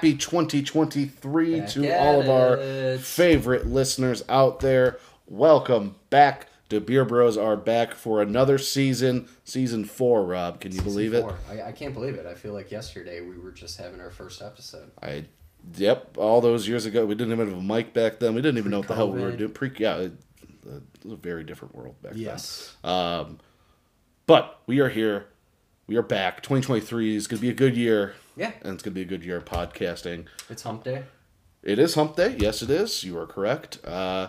Happy 2023 Back to all of our favorite listeners out there. Welcome back to Beer Bros are back for another season, season four. Rob, can you believe it? I, I can't believe it. I feel like yesterday we were just having our first episode. I, yep, all those years ago, we didn't even have a mic back then. We didn't even know what the hell we were doing. Pre, yeah, it, it was a very different world back then. Yes. Um, but we are here. We are back. 2023 is going to be a good year. Yeah. And it's going to be a good year of podcasting. It's hump day. It is hump day. Yes, it is. You are correct. Uh,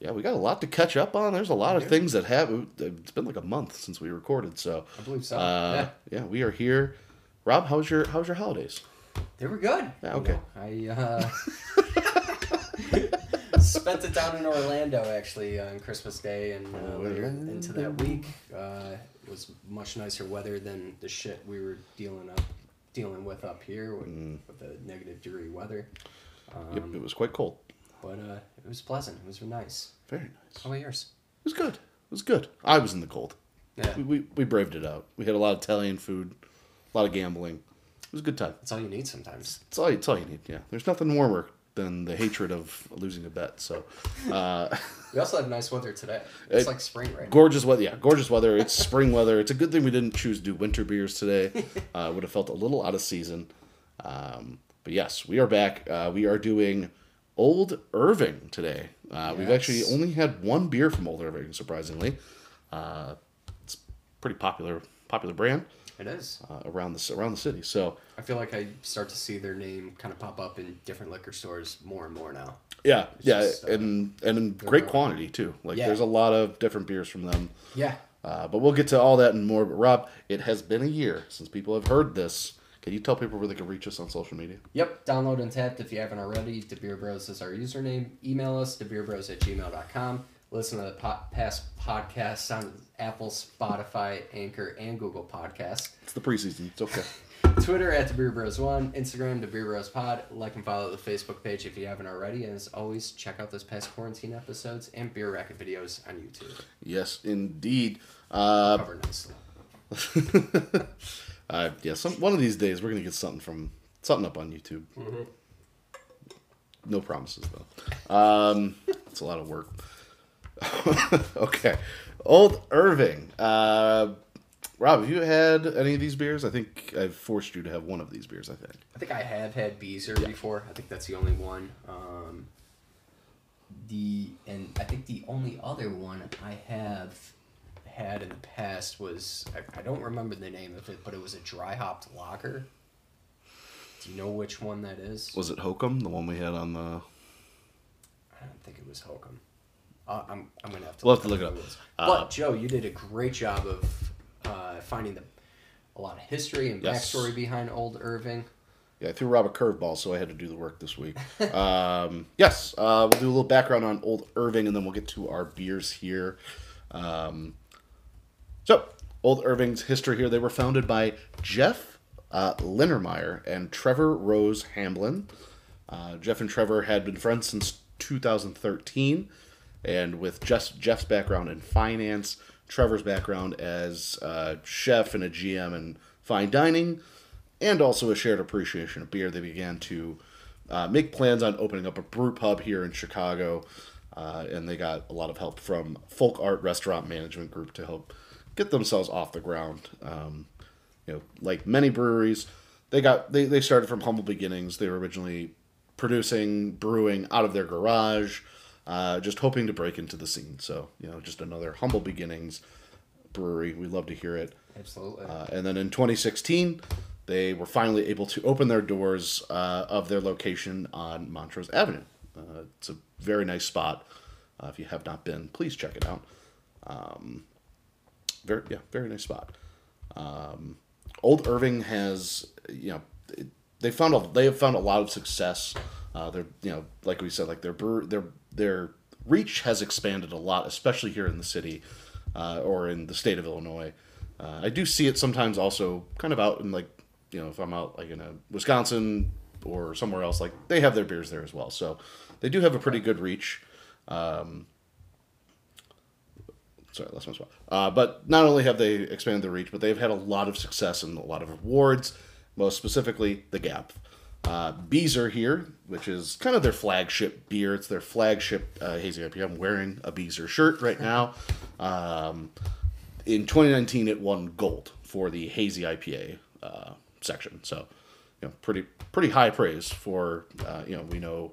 yeah, we got a lot to catch up on. There's a lot of things that have. It's been like a month since we recorded. So, I believe so. uh, yeah. we are here. Rob, how's your how's your holidays? They were good. Yeah, okay. You know, I uh, spent it down in Orlando actually on Christmas Day and uh, later into that week. Uh, it was much nicer weather than the shit we were dealing up dealing with up here with, with the negative degree weather. Um, yep, it was quite cold. But uh, it was pleasant. It was nice. Very nice. How about yours? It was good. It was good. I was in the cold. Yeah. We, we, we braved it out. We had a lot of Italian food, a lot of gambling. It was a good time. That's all you need sometimes. It's all, it's all you need. Yeah, there's nothing warmer than the hatred of losing a bet. So, uh, We also had nice weather today. It's Uh, like spring right now. gorgeous weather. Yeah, gorgeous weather. It's spring weather. It's a good thing we didn't choose to do winter beers today. Uh, would have felt a little out of season. Um, but yes, we are back. Uh, we are doing Old Irving today. Uh, We've actually only had one beer from Old Irving, surprisingly. Uh, it's pretty popular popular brand It is. uh, around the around the city. So I feel like I start to see their name kind of pop up in different liquor stores more and more now. yeah, yeah, just, uh, and and in great quantity too. Like Yeah. there's a lot of different beers from them. Yeah. Uh, but we'll get to all that and more. But Rob, it has been a year since people have heard this. Can you tell people where they can reach us on social media? Yep. Download Untappd if you haven't already. The Beer Bros is our username. Email us, thebeerbros at gmail.com. Listen to the po- past podcasts on Apple, Spotify, Anchor, and Google Podcasts. It's the preseason. It's okay. Twitter at the Beer Bros One, Instagram the Beer Bros Pod. Like and follow the Facebook page if you haven't already. And as always, check out those past quarantine episodes and beer racket videos on YouTube. yes, indeed. Uh, Cover nicely. uh, yeah, some one of these days we're gonna get something from something up on YouTube. No promises though. Um, it's a lot of work. okay, Old Irving. Uh, Rob, have you had any of these beers? I think I've forced you to have one of these beers. I think. I think I have had Beezer before. I think that's the only one. Um, the and I think the only other one I have had in the past was I, I don't remember the name of it, but it was a dry hopped lager. Do you know which one that is? Was it Hokum, the one we had on the? I don't think it was Hokum. Uh, I'm I'm gonna have to. We'll have to look it up. who was. Uh, but Joe, you did a great job of uh, finding the a lot of history and Yes. backstory behind Old Irving. Yeah, I threw Rob a curveball, so I had to do the work this week. um, yes, uh, we'll do a little background on Old Irving, and then we'll get to our beers here. Um, so, Old Irving's history here. They were founded by Jeff uh, Linnermeyer and Trevor Rose Hamblin. Uh, Jeff and Trevor had been friends since 2013, and with just Jeff's background in finance, Trevor's background as a chef and a GM in fine dining, and also a shared appreciation of beer, they began to uh, make plans on opening up a brew pub here in Chicago, uh, and they got a lot of help from Folk Art Restaurant Management Group to help get themselves off the ground. Um, you know, like many breweries, they got they, they started from humble beginnings. They were originally producing, brewing out of their garage, uh, just hoping to break into the scene. So you know, just another humble beginnings brewery. We love to hear it. Absolutely. Uh, and then in 2016, they were finally able to open their doors uh, of their location on Montrose Avenue. Uh, it's a very nice spot. Uh, if you have not been, please check it out. Um, very yeah, very nice spot. Um, Old Irving has you know it- they found a they have found a lot of success. Uh, they're you know like we said like their brew, their their reach has expanded a lot, especially here in the city uh, or in the state of Illinois. Uh, I do see it sometimes also kind of out in like you know if I'm out like in a Wisconsin or somewhere else like they have their beers there as well. So they do have a pretty good reach. Um, sorry, lost my spot. Uh, but not only have they expanded their reach, but they've had a lot of success and a lot of awards. Most specifically, the GABF. Uh, Beezer here, which is kind of their flagship beer. It's their flagship uh, hazy IPA. I'm wearing a Beezer shirt right now. Um, in 2019, it won gold for the hazy IPA uh, section. So, you know, pretty pretty high praise for uh, you know we know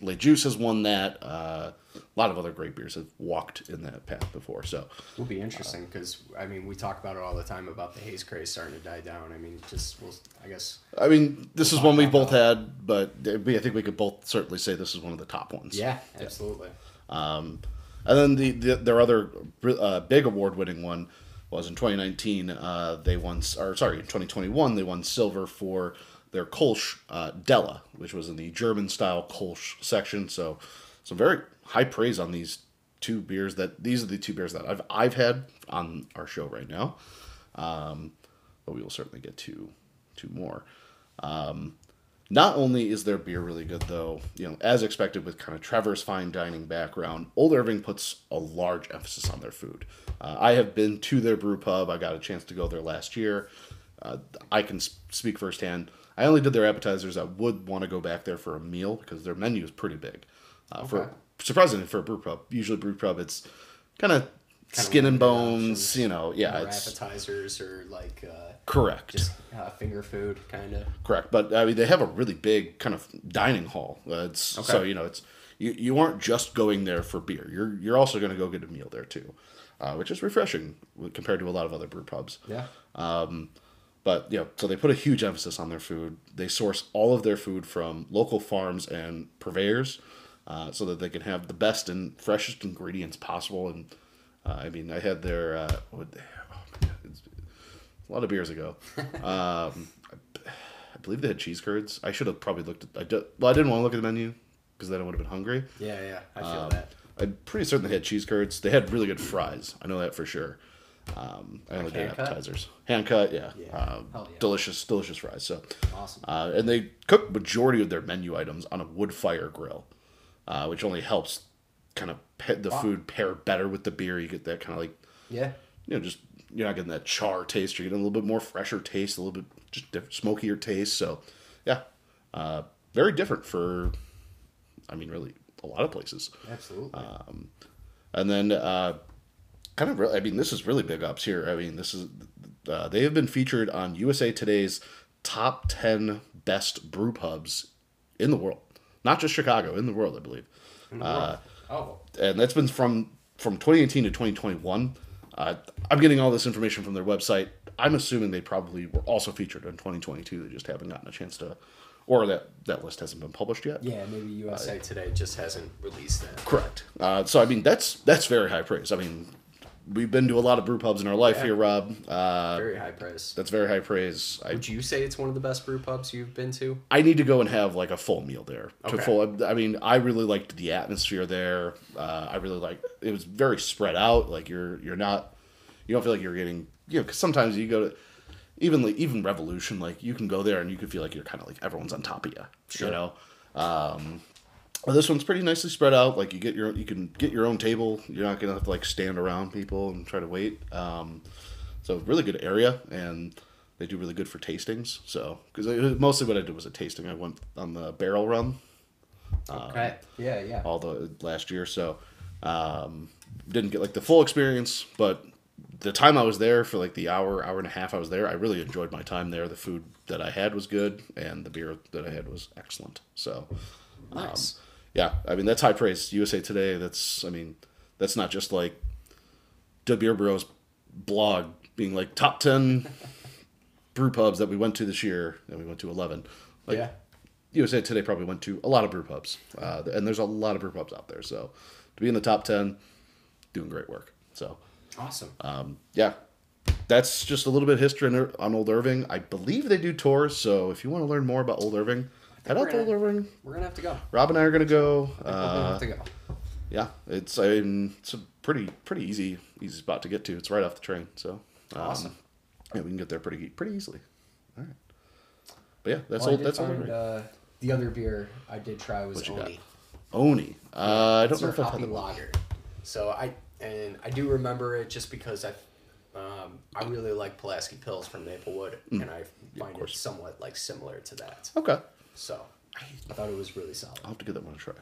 Le Juice has won that. Uh, a lot of other great beers have walked in that path before. So it Will be interesting because I mean we talk about it all the time about the haze craze starting to die down. I mean, just we'll, I guess I mean, this is one we both had, but I think we could both certainly say this is one of the top ones. yeah, absolutely. Um, and then the, the their other uh, big award winning one was in 2019. Uh, they won, or sorry, in 2021 they won silver for their Kolsch uh, Della, which was in the German style Kolsch section. So some very high praise on these two beers. That these are the two beers that I've I've had on our show right now. Um, but we will certainly get to two more. Um, not only is their beer really good, though, you know, as expected with kind of Trevor's fine dining background, Old Irving puts a large emphasis on their food. Uh, I have been to their brew pub. I got a chance to go there last year. Uh, I can speak firsthand. I only did their appetizers. I would want to go back there for a meal because their menu is pretty big. Uh, okay. For surprisingly for a brew pub, usually brew pub it's kind of skin and bones. You know, yeah, it's appetizers or like uh, correct, just uh, finger food kind of correct. But I mean, they have a really big kind of dining hall. Uh, it's okay. so you know it's you, you aren't just going there for beer. You're you're also going to go get a meal there too, uh, which is refreshing compared to a lot of other brew pubs. Yeah. Um, but you know, so they put a huge emphasis on their food. They source all of their food from local farms and purveyors, uh, so that they can have the best and freshest ingredients possible. And uh, I mean, I had their uh, what, oh a lot of beers ago. um, I, I, believe they had cheese curds. I should have probably looked at. I did, well, I didn't want to look at the menu because then I would have been hungry. Yeah, yeah, I feel um, that. I'm pretty certain they had cheese curds. They had really good fries. I know that for sure. Um, I only did appetizers. Hand cut, yeah. yeah. Uh, yeah. Delicious, delicious fries. So awesome. Uh, and they cook majority of their menu items on a wood fire grill, uh, which only helps kind of pe- the wow. food pair better with the beer. You get that kind of like yeah, you know, just you're not getting that char taste. You're getting a little bit more fresher taste, a little bit just diff- smokier taste. So yeah, uh, very different for, I mean, really a lot of places. Absolutely. Um, and then uh, kind of really, I mean, this is really big ups here. I mean, this is uh, they have been featured on USA Today's top ten best brew pubs in the world, not just Chicago, in the world, I believe. Uh, oh, and that's been from from 2018 to 2021. Uh, I'm getting all this information from their website. I'm assuming they probably were also featured in 2022. They just haven't gotten a chance to, or that that list hasn't been published yet. Yeah, maybe USA uh, Today just hasn't released that. Correct. Uh, so I mean, that's that's very high praise. I mean, we've been to a lot of brew pubs in our life yeah. here, Rob. Uh, very high praise. That's very high praise. Would I, you say it's one of the best brew pubs you've been to? I need to go and have like a full meal there. Okay. Full, I mean, I really liked the atmosphere there. Uh, I really like it was very spread out. Like you're you're not you don't feel like you're getting you know because sometimes you go to even like even Revolution like you can go there and you can feel like you're kind of like everyone's on top of you. Sure. You know. Um, this one's pretty nicely spread out. Like you get your you can get your own table. You're not gonna have to like stand around people and try to wait. Um, so really good area, and they do really good for tastings. So because mostly what I did was a tasting. I went on the barrel run. Okay. Um, yeah, yeah. All the last year, so um, didn't get like the full experience, but the time I was there for like the hour, hour and a half I was there, I really enjoyed my time there. The food that I had was good, and the beer that I had was excellent. So, nice. Um, yeah, I mean that's high praise. USA Today. That's I mean that's not just like Beer Bros blog being like top ten brew pubs that we went to this year, and we went to eleven. Like, yeah. USA Today probably went to a lot of brew pubs, uh, and there's a lot of brew pubs out there. So to be in the top ten, doing great work. So awesome. Um, yeah, that's just a little bit of history on Old Irving. I believe they do tours, so if you want to learn more about Old Irving, Head out to Old Irving. We're gonna have to go. Rob and I are gonna go. Uh, we're gonna have to go. Yeah, it's I mean, it's a pretty pretty easy easy spot to get to. It's right off the train, so um, awesome. Yeah, we can get there pretty pretty easily. All right. But yeah, that's well, old. That's find, old. Uh, the other beer I did try was Oni. Oni. Uh, I don't know if I've had the lager. So I and I do remember it just because I, um, I really like Pulaski Pils from Maplewood, and I find it somewhat like similar to that. Okay. So I thought it was really solid. I'll have to give that one a try.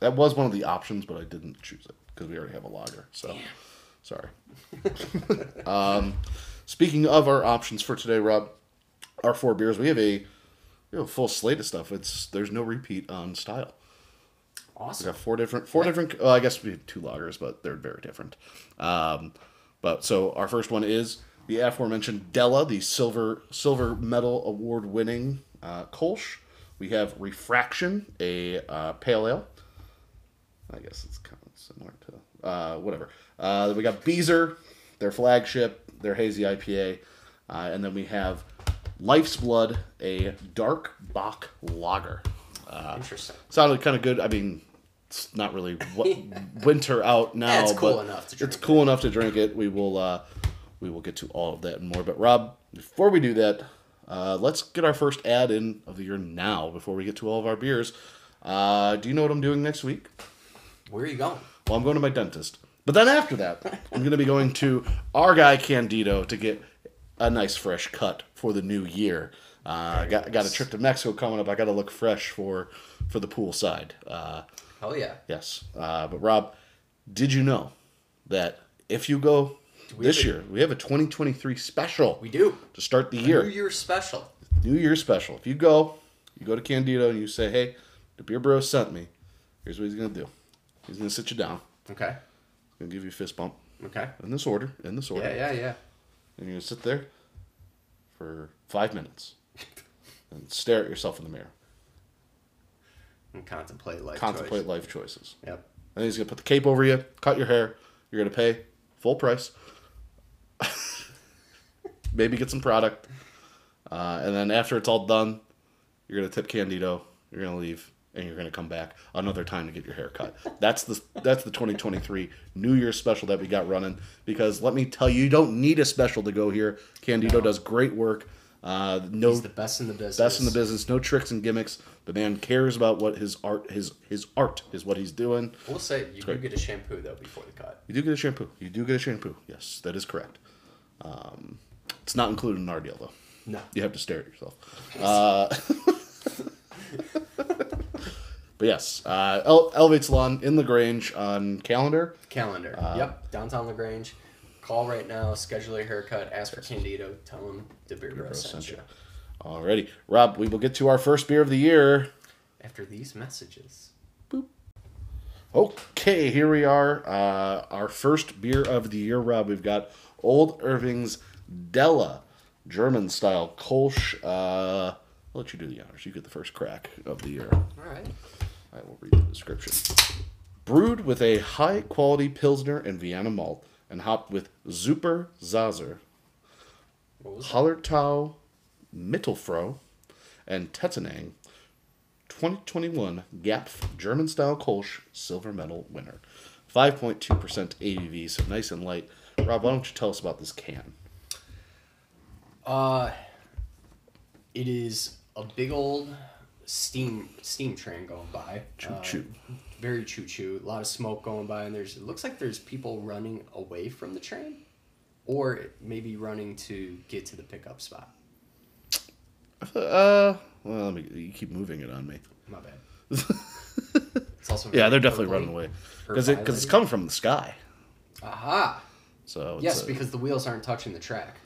That was one of the options, but I didn't choose it because we already have a lager. So, sorry. um, speaking of our options for today, Rob, our four beers, we have a we have a full slate of stuff. It's there's no repeat on style. Awesome. We got four different, four different. Well, I guess we have two lagers, but they're very different. Um, but so our first one is the aforementioned Della, the silver silver medal award winning uh, Kolsch. We have Refraction, a uh, pale ale. I guess it's kind of similar to uh, whatever. Uh, we got Beezer, their flagship, their hazy IPA, uh, and then we have Life's Blood, a dark bock lager. Interesting. Sounded kind of good. I mean, it's not really w- winter out now, Yeah, it's cool but enough to it's drink cool enough to drink it. We will uh, we will get to all of that and more. But Rob, before we do that, uh, let's get our first ad in of the year now. Before we get to all of our beers, uh, do you know what I'm doing next week? Where are you going? Well, I'm going to my dentist. But then after that, I'm going to be going to our guy Candido to get a nice fresh cut for the new year. Uh, I got, got a trip to Mexico coming up. I got to look fresh for for the pool side. Uh, Hell yeah. yes. Uh, but Rob, did you know that if you go we this a- year, we have a 2023 special We do. to start the New year. New Year special. New Year special. If you go, you go to Candido and you say, "Hey, the beer bro sent me. Here's what he's gonna do. He's gonna sit you down. Okay. He's gonna give you a fist bump." Okay. in this order, in this order. Yeah, yeah, yeah. And you're gonna sit there for five minutes and stare at yourself in the mirror. And contemplate life. Contemplate choice. life choices. Yep. And he's gonna put the cape over you, cut your hair. You're gonna pay full price. Maybe get some product, uh, and then after it's all done, you're gonna tip Candido. You're gonna leave, and you're gonna come back another time to get your hair cut. That's the that's the 2023 New Year's special that we got running. Because let me tell you, you don't need a special to go here. Candido does great work. Uh, no He's the best in the business. best in the business. No tricks and gimmicks. The man cares about what his art his his art is what he's doing. We'll say you do get a shampoo though before the cut. You do get a shampoo. You do get a shampoo. Yes, that is correct. Um, it's not included in our deal though. No. You have to stare at yourself. Uh, but yes, uh, Ele- Elevate Salon in La Grange on calendar. Calendar. Uh, yep. Downtown La Grange. Call right now. Schedule a haircut. Ask for Candido. Tell him the beer bro sent you. Alrighty, Rob. We will get to our first beer of the year. After these messages. Boop. Okay, here we are. Uh, our first beer of the year, Rob. We've got Old Irving's Della, German style Kolsch. Uh, I'll let you do the honors. You get the first crack of the year. All right. I will read the description. Brewed with a high quality Pilsner and Vienna malt and hopped with Super Zazer, What was it? Hallertau, Mittelfrüh, and Tettnang. 2021 GABF German style Kolsch silver medal winner. 5.2% ABV, so nice and light. Rob, why don't you tell us about this can? Uh, it is a big old steam steam train going by. Choo Uh, choo. very choo choo. A lot of smoke going by, and there's it looks like there's people running away from the train, or maybe running to get to the pickup spot. Uh, well, let me. You keep moving it on me. My bad. It's also Yeah, they're definitely running away because it because it's coming from the sky. Aha! So it's Yes, a- because the wheels aren't touching the track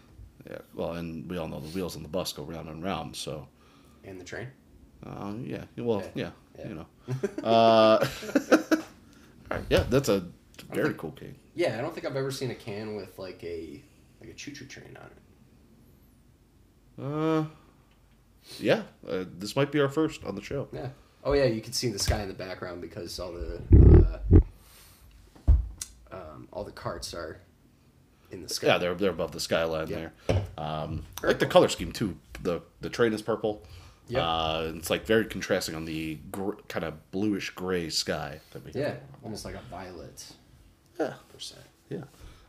yeah. Well, and we all know the wheels on the bus go round and round. So and the train. uh, yeah. Well, yeah. Yeah. You know. uh, all right. Yeah, that's a very cool can. Yeah, I don't think I've ever seen a can with like a like a choo choo train on it. Uh, yeah. Uh, this might be our first on the show. Yeah. Oh yeah, you can see the sky in the background because all the uh, um, all the carts are in the sky. Yeah, they're they're above the skyline Yeah. there. Um, I like the color scheme too. The the train is purple. Yep. Uh, it's like very contrasting on the gr- kind of bluish gray sky that we have. yeah, almost like a violet Yeah. percent. Yeah.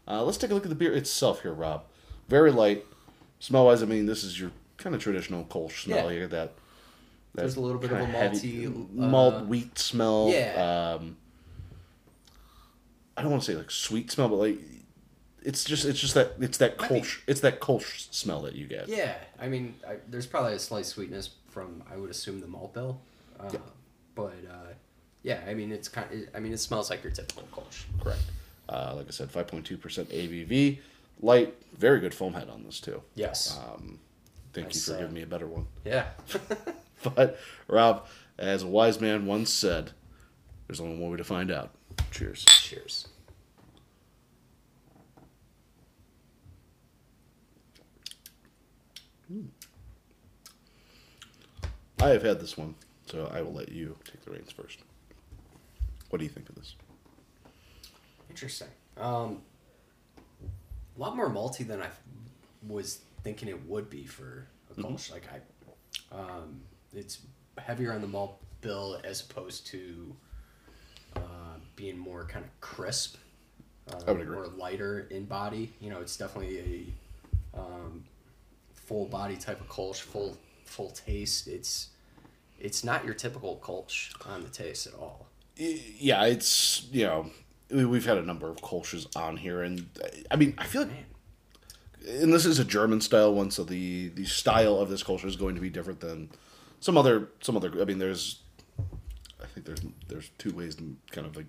Uh, let's take a look at the beer itself here, Rob. Very light. Smell wise, I mean, this is your kind of traditional Kolsch smell. Yeah. You get that. that There's a little bit of a malty, uh, malt wheat smell. yeah. Um, I don't want to say like sweet smell, but like it's just it's just that it's that Kolsch it's that Kolsch smell that you get. Yeah, I mean, I, there's probably a slight sweetness from I would assume the malt bill, uh, Yeah. but uh, yeah, I mean it's kind. Of, I mean it smells like your typical Kolsch. Correct. Uh, like I said, five point two percent ABV, light, very good foam head on this too. Yes. Um, thank Nice, you for uh, giving me a better one. yeah. But Rob, as a wise man once said, there's only one way to find out. Cheers. Cheers. I have had this one, so I will let you take the reins first. What do you think of this? Interesting. Um, a lot more malty than I was thinking it would be for a Kolsch. Like I, um, it's heavier on the malt bill as opposed to uh, being more kind of crisp. Uh, I would agree. Or lighter in body. You know, it's definitely a um, full body type of Kolsch, full full taste. It's it's not your typical Kolsch on the taste at all. Yeah, it's you know we- we've had a number of Kolsch's on here, and I mean I feel like, Man. and this is a German style one, so the the style of this culture is going to be different than some other some other. I mean, there's I think there's there's two ways, in kind of like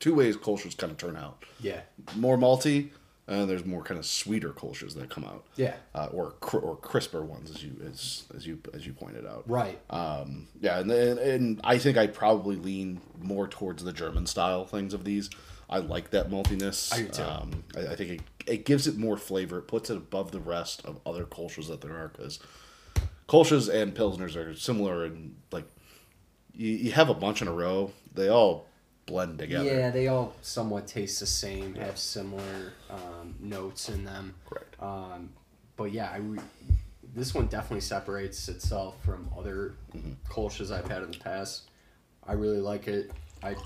two ways cultures kind of turn out. Yeah. More malty, and there's more kind of sweeter Kolsch's that come out. Yeah. Uh, or cr- or crisper ones, as you as as you as you pointed out. Right. Um, yeah, and, and and I think I probably lean more towards the German style things of these. I like that maltiness. I do too. Um, I, I think it, it gives it more flavor. It puts it above the rest of other Kolsch's that there are because Kolsch's and Pilsners are similar and like you, you have a bunch in a row. They all blend together. Yeah, they all somewhat taste the same, have similar um, notes in them. Correct. Um, but yeah, I re- this one definitely separates itself from other Kolsch's I've had in the past. I really like it. I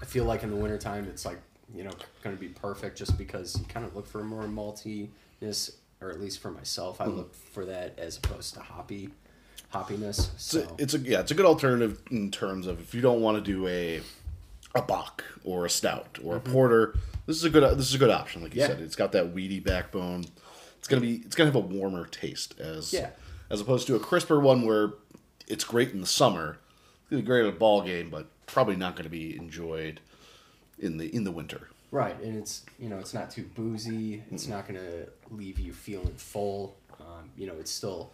I feel like in the wintertime it's like, you know, going to be perfect just because you kind of look for more maltiness, or at least for myself, I look for that as opposed to hoppy hoppiness. It's So a, it's a yeah, it's a good alternative in terms of if you don't want to do a a bock or a stout or a porter. This is a good this is a good option. Like you Mm-hmm. Yeah. said, it's got that weedy backbone. It's gonna be it's gonna have a warmer taste as Yeah. as opposed to a crisper one where it's great in the summer. It's gonna be great at a ball game, but probably not gonna be enjoyed in the in the winter. Right, and it's you know it's not too boozy. It's not gonna leave you feeling full. Um, you know, it's still,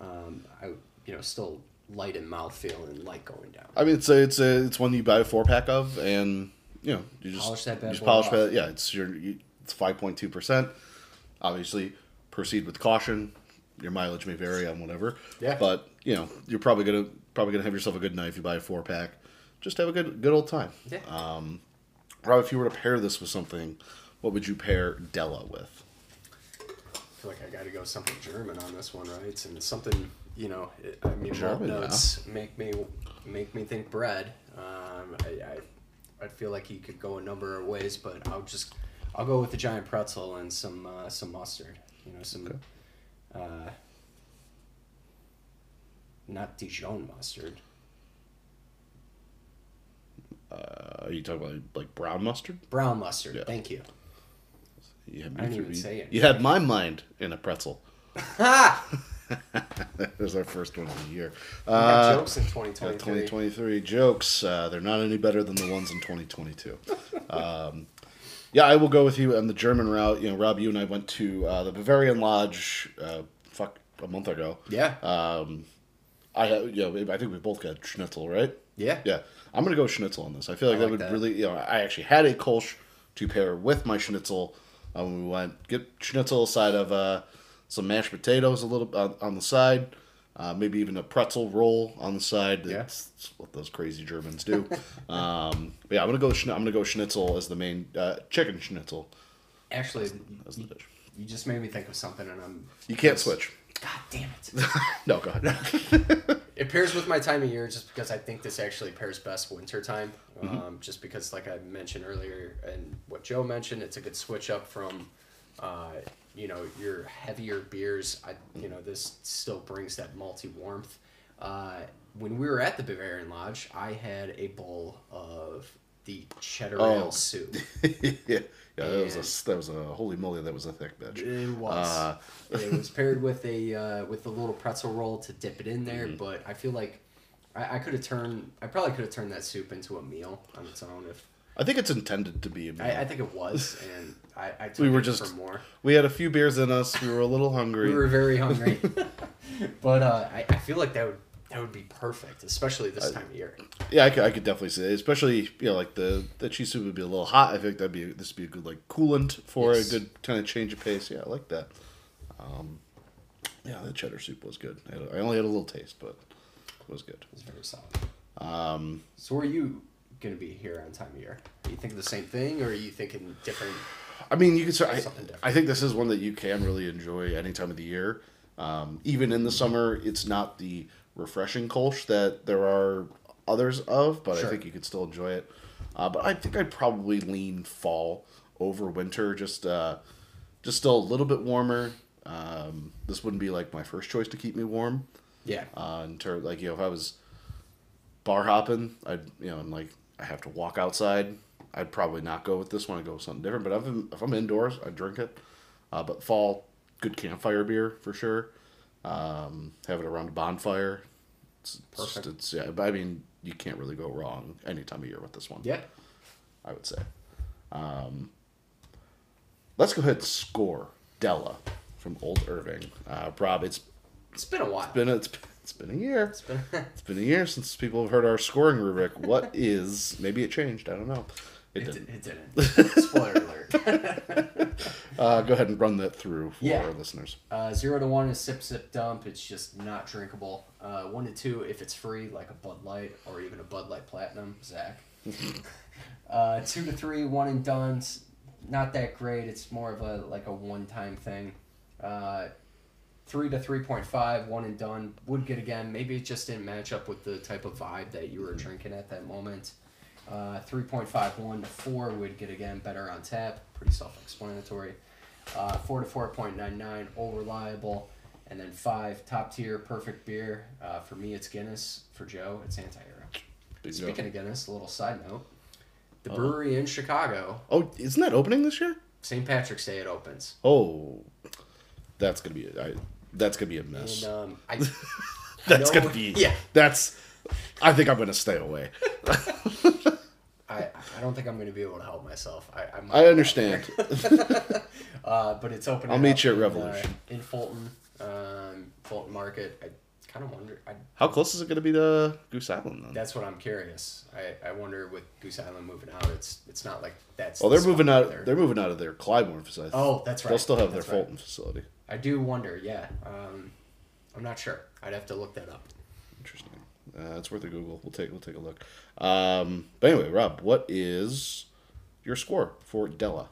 um, I you know still light in mouthfeel and light going down. I mean, it's a, it's a, it's one you buy a four pack of, and you know, you just Polish that bad you just polish that. Yeah, it's your, you, it's five point two percent. Obviously, proceed with caution. Your mileage may vary on whatever. Yeah. But you know, you're probably gonna probably gonna have yourself a good night if you buy a four pack. Just have a good good old time. Yeah. Um, Rob, if you were to pair this with something, what would you pair Della with? I feel like I got to go something German on this one, right? And something you know, it, I mean, malt German, yeah. notes make me make me think bread. Um, I, I I feel like he could go a number of ways, but I'll just I'll go with the giant pretzel and some uh, some mustard. You know, some uh, not Dijon mustard. Uh, are you talking about like brown mustard? Brown mustard. Yeah. Thank you. You had, I didn't you- even say it. You had my mind in a pretzel. Ha! that was our first one of the year. Uh, jokes in Yeah, 2023. 2023 jokes. Uh, they're not any better than the ones in 2022. um, yeah, I will go with you on the German route. You know, Rob, you and I went to uh, the Bavarian Lodge. Uh, fuck, a month ago. Yeah. Um, I you know, I think we both got schnitzel, right? yeah. Yeah, I'm gonna go schnitzel on this. I feel like I that like would that. really, you know, I actually had a Kolsch to pair with my schnitzel. Uh, when we went get schnitzel side of uh, some mashed potatoes a little on, on the side, uh, maybe even a pretzel roll on the side. Yeah. That's, that's what those crazy Germans do. um, but yeah, I'm gonna go. I'm gonna go schnitzel as the main uh, chicken schnitzel Actually, as the you, you just made me think of something, and I'm. You can't switch. God damn it. No, go ahead. It pairs with my time of year just because I think this actually pairs best winter time. Mm-hmm. Um, just because, like I mentioned earlier, and what Joe mentioned, it's a good switch up from, uh, you know, your heavier beers. I, you know, this still brings that malty warmth. Uh, when we were at the Bavarian Lodge, I had a bowl of the cheddar Oh. ale soup. yeah, yeah, that was a that was a holy moly, that was a thick bitch. It was. Uh, it was paired with a uh, with a little pretzel roll to dip it in Mm-hmm. there. But I feel like I, I could have turned. I probably could have turned that soup into a meal on its own. If I think it's intended to be a meal. I, I think it was, and I, I took We were it just- for more. we had a few beers in us. We were a little hungry. We were very hungry, but uh, I, I feel like that would that would be perfect, especially this time of year. Yeah, I could, I could definitely say, it. especially you know, like the the cheese soup would be a little hot. I think that'd be this would be a good like coolant for Yes. a good kind of change of pace. Yeah, I like that. Um, yeah, the cheddar soup was good. I, had a- I only had a little taste, but it was good. It's very solid. Um, So are you gonna be here on time of year? Are you thinking the same thing, or are you thinking different? I mean, you could say I, Something different. I think this is one that you can really enjoy any time of the year. Um, even in the summer, it's not the refreshing Kolsch that there are others of, but I think you could still enjoy it. Uh, but I think I'd probably lean fall over winter, just uh, just still a little bit warmer. Um, this wouldn't be like my first choice to keep me warm. Yeah, Uh, in ter- like you know, if I was bar hopping, I'd you know, and like I have to walk outside, I'd probably not go with this one. I'd go with something different. But if I'm, if I'm indoors, I'd drink it. Uh, but fall, good campfire beer for sure. Um, have it around a bonfire. It's, it's Perfect. it's yeah. But I mean, you can't really go wrong any time of year with this one. yeah. I would say. Um, let's go ahead and score Della from Old Irving. Uh, Rob, it's It's been a while. been a, it's, it's been a year. It's been. It's been a year since people have heard our scoring rubric. What is maybe it changed? I don't know. It It, did. did, it didn't. Spoiler alert. Uh, go ahead and run that through for Yeah. our listeners. Uh, zero to one is sip sip dump. It's just not drinkable. Uh, one to two, if it's free, like a Bud Light or even a Bud Light Platinum, Zach. uh, two to three, one and done's not that great. It's more of a like a one time thing. Three to three point five, one and done. Would get again. Maybe it just didn't match up with the type of vibe that you were drinking at that moment. Uh, 3.51 to 4 would get again better on tap. Pretty self explanatory. Uh, 4 to 4.99, all reliable. And then 5, top tier, perfect beer. Uh, for me, it's Guinness. For Joe, it's Anti Hero. Speaking go. of Guinness, a little side note. The Oh. brewery in Chicago, Oh, isn't that opening this year? St. Patrick's Day, it opens. Oh, that's gonna be. I, that's gonna be a mess. And um, I, that's know- gonna be. yeah. That's. I think I'm gonna stay away. I, I don't think I'm going to be able to help myself. I, I, might I understand. Uh, but it's open. I'll meet you at in, Revolution. uh, in Fulton, um, Fulton Market. I kind of wonder. I, How close is it gonna be to Goose Island then? that's what I'm curious. I, I wonder with Goose Island moving out, it's it's not like that's. Well, the they're moving out. there. They're moving out of their Clybourn facility. Oh, that's right. They'll still have their right. Fulton facility. I do wonder. Yeah. Um, I'm not sure. I'd have to look that up. Interesting. Uh, it's worth a Google. We'll take we'll take a look. Um, but anyway, Rob, what is your score for Della?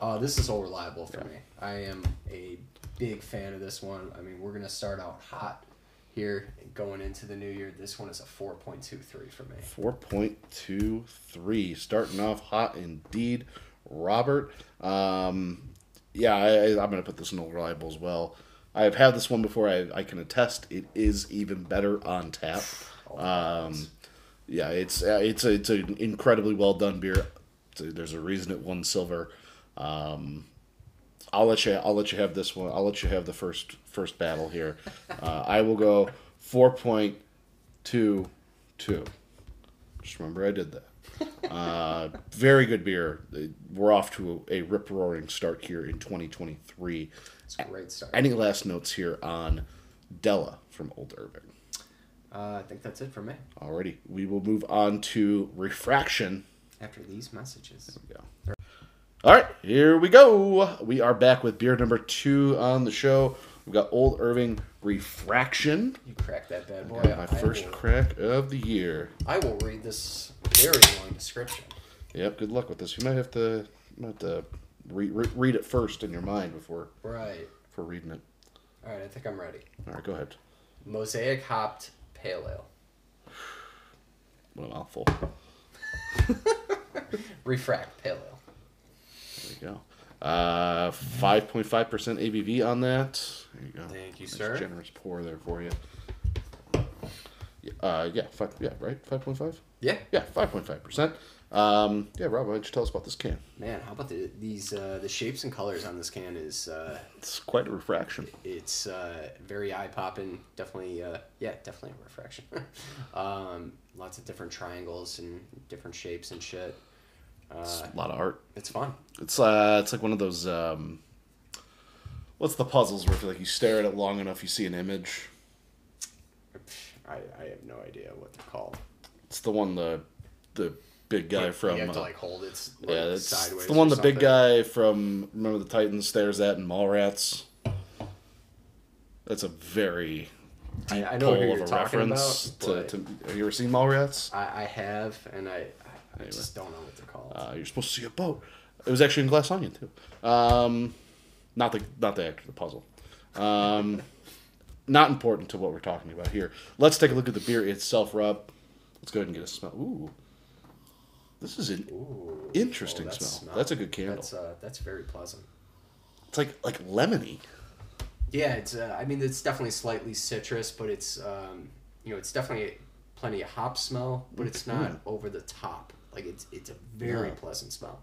Uh, this is all reliable for me. I am a big fan of this one. I mean, we're gonna start out hot here going into the new year. This one is a four point two three for me. Four point two three, starting off hot indeed. Robert, um, yeah, I, I- I'm gonna put this in reliable as well. I have had this one before. I, I can attest it is even better on tap. Um, yeah, it's uh, it's a, it's an incredibly well done beer. So there's a reason it won silver. Um, I'll let you I'll let you have this one. I'll let you have the first first battle here. Uh, I will go four point two two. Just remember I did that. Uh, very good beer. We're off to a, a rip roaring start here in 2023. It's a great start. Any last notes here on Della from Old Irving? Uh, I think that's it for me. Alrighty, we will move on to Refraction. After these messages. Yeah. All right, here we go. We are back with beer number two on the show. We've got Old Irving Refraction. You cracked that bad boy. My I first will, crack of the year. I will read this very long description. Yep, good luck with this. You might have to, might have to re- re- read it first in your mind before Right. before reading it. All right, I think I'm ready. All right, go ahead. Mosaic hopped pale ale. What a mouthful. Refract pale ale. There you go. Uh, 5.5% ABV on that. There you go. Thank you, Nice sir. Generous pour there for you. Uh, yeah, five, yeah, right, five point five. Yeah. Yeah, five point five percent. Um, yeah, Rob, why don't you tell us about this can? Man, how about the these uh, the shapes and colors on this can is uh, It's quite a refraction. it's uh, very eye popping. Definitely, uh, yeah, definitely a refraction. um, lots of different triangles and different shapes and shit. It's Uh, a lot of art. it's fun. It's uh, it's like one of those um, what's the puzzles where if like you stare at it long enough, you see an image. I, I have no idea what they're called. It's the one the the big guy from you have to uh, like hold it like, yeah, it's, sideways. it's the one the big guy from remember the Titans stares at in Mallrats. That's a very I, I know who of you're a talking reference about. to, to. Have you ever seen Mallrats? I, I have, and I, I just don't know what they're called. Uh, you're supposed to see a boat. It was actually in Glass Onion too. Um, not the not the actor, the puzzle. Um, not important to what we're talking about here. Let's take a look at the beer itself, Rob. Let's go ahead and get a smell. Ooh, this is an Ooh, interesting oh, that smell. That's a good candle. That's uh, that's very pleasant. It's like like lemony. Yeah, it's. Uh, I mean, it's definitely slightly citrus, but it's. Um, you know, it's definitely plenty of hop smell, but it's not Mm. over the top. Like it's it's a very No. pleasant smell.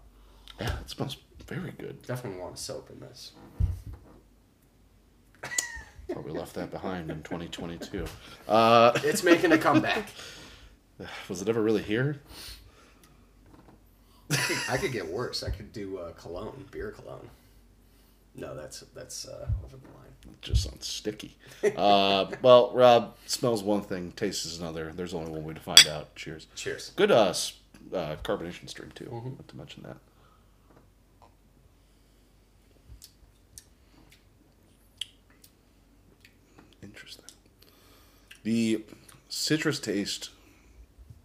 Yeah, it smells very good. Definitely want a soap in this. Probably left that behind in 2022. Uh, It's making a comeback. was it ever really here? I could get worse. I could do uh, cologne, beer cologne. No, that's that's uh, over the line. It just sounds sticky. Uh, well, Rob smells one thing, tastes another. There's only one way to find out. Cheers. Cheers. Good uh, s- uh, carbonation stream too. Mhm. Not to mention that. Interesting. The citrus taste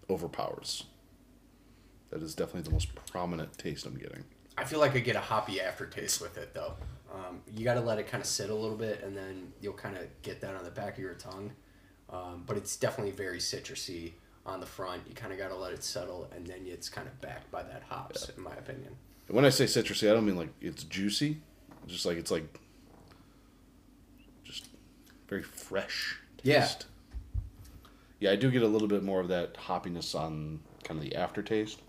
overpowers. That is definitely the most prominent taste I'm getting. I feel like I get a hoppy aftertaste with it though. Um, you got to let it kind of sit a little bit, and then you'll kind of get that on the back of your tongue. Um, but it's definitely very citrusy on the front. You kind of got to let it settle, and then it's kind of backed by that hops, in my opinion. When I say citrusy, I don't mean like it's juicy. It's just like it's like just very fresh Yeah. taste. Yeah, I do get a little bit more of that hoppiness on kind of the aftertaste.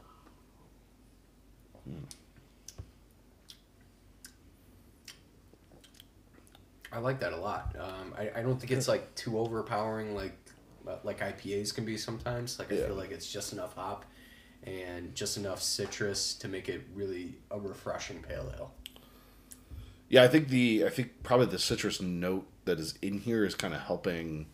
I like that a lot. Um, I, I don't think it's like too overpowering like like IPAs can be sometimes. Like I Yeah. feel like it's just enough hop and just enough citrus to make it really a refreshing pale ale. Yeah, I think the I think probably the citrus note that is in here is kind of helping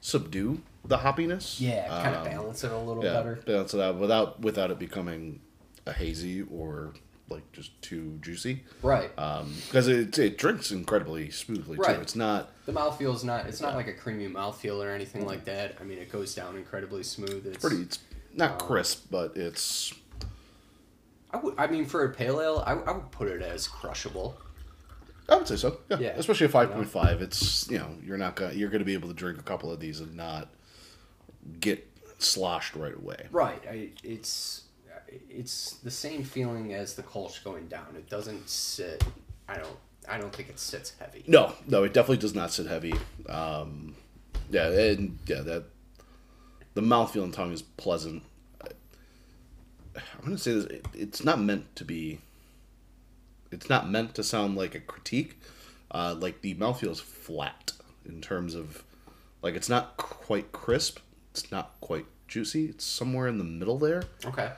subdue the hoppiness. Yeah, kind of Um, balance it a little yeah, better. balance it out without without it becoming a hazy or like just too juicy. Right. Um, because it it drinks incredibly smoothly Right. too. It's not The mouthfeel is not it's not like a creamy mouthfeel or anything like mm-hmm. that. I mean it goes down incredibly smooth. It's pretty. It's not um, crisp, but it's I would I mean for a pale ale, I, I would put it as crushable. I would say so. Yeah, Yeah. especially a five point five. It's you know you're not gonna you're gonna be able to drink a couple of these and not get sloshed right away. Right. I, it's it's the same feeling as the Kolsch going down. It doesn't sit I don't I don't think it sits heavy. No, no, it definitely does not sit heavy. Um, yeah, and yeah, that the mouthfeel and tongue is pleasant. I- I'm gonna say this: it, it's not meant to be. It's not meant to sound like a critique. Uh, like the mouthfeel is flat in terms of, like it's not quite crisp. It's not quite juicy. It's somewhere in the middle there, Okay.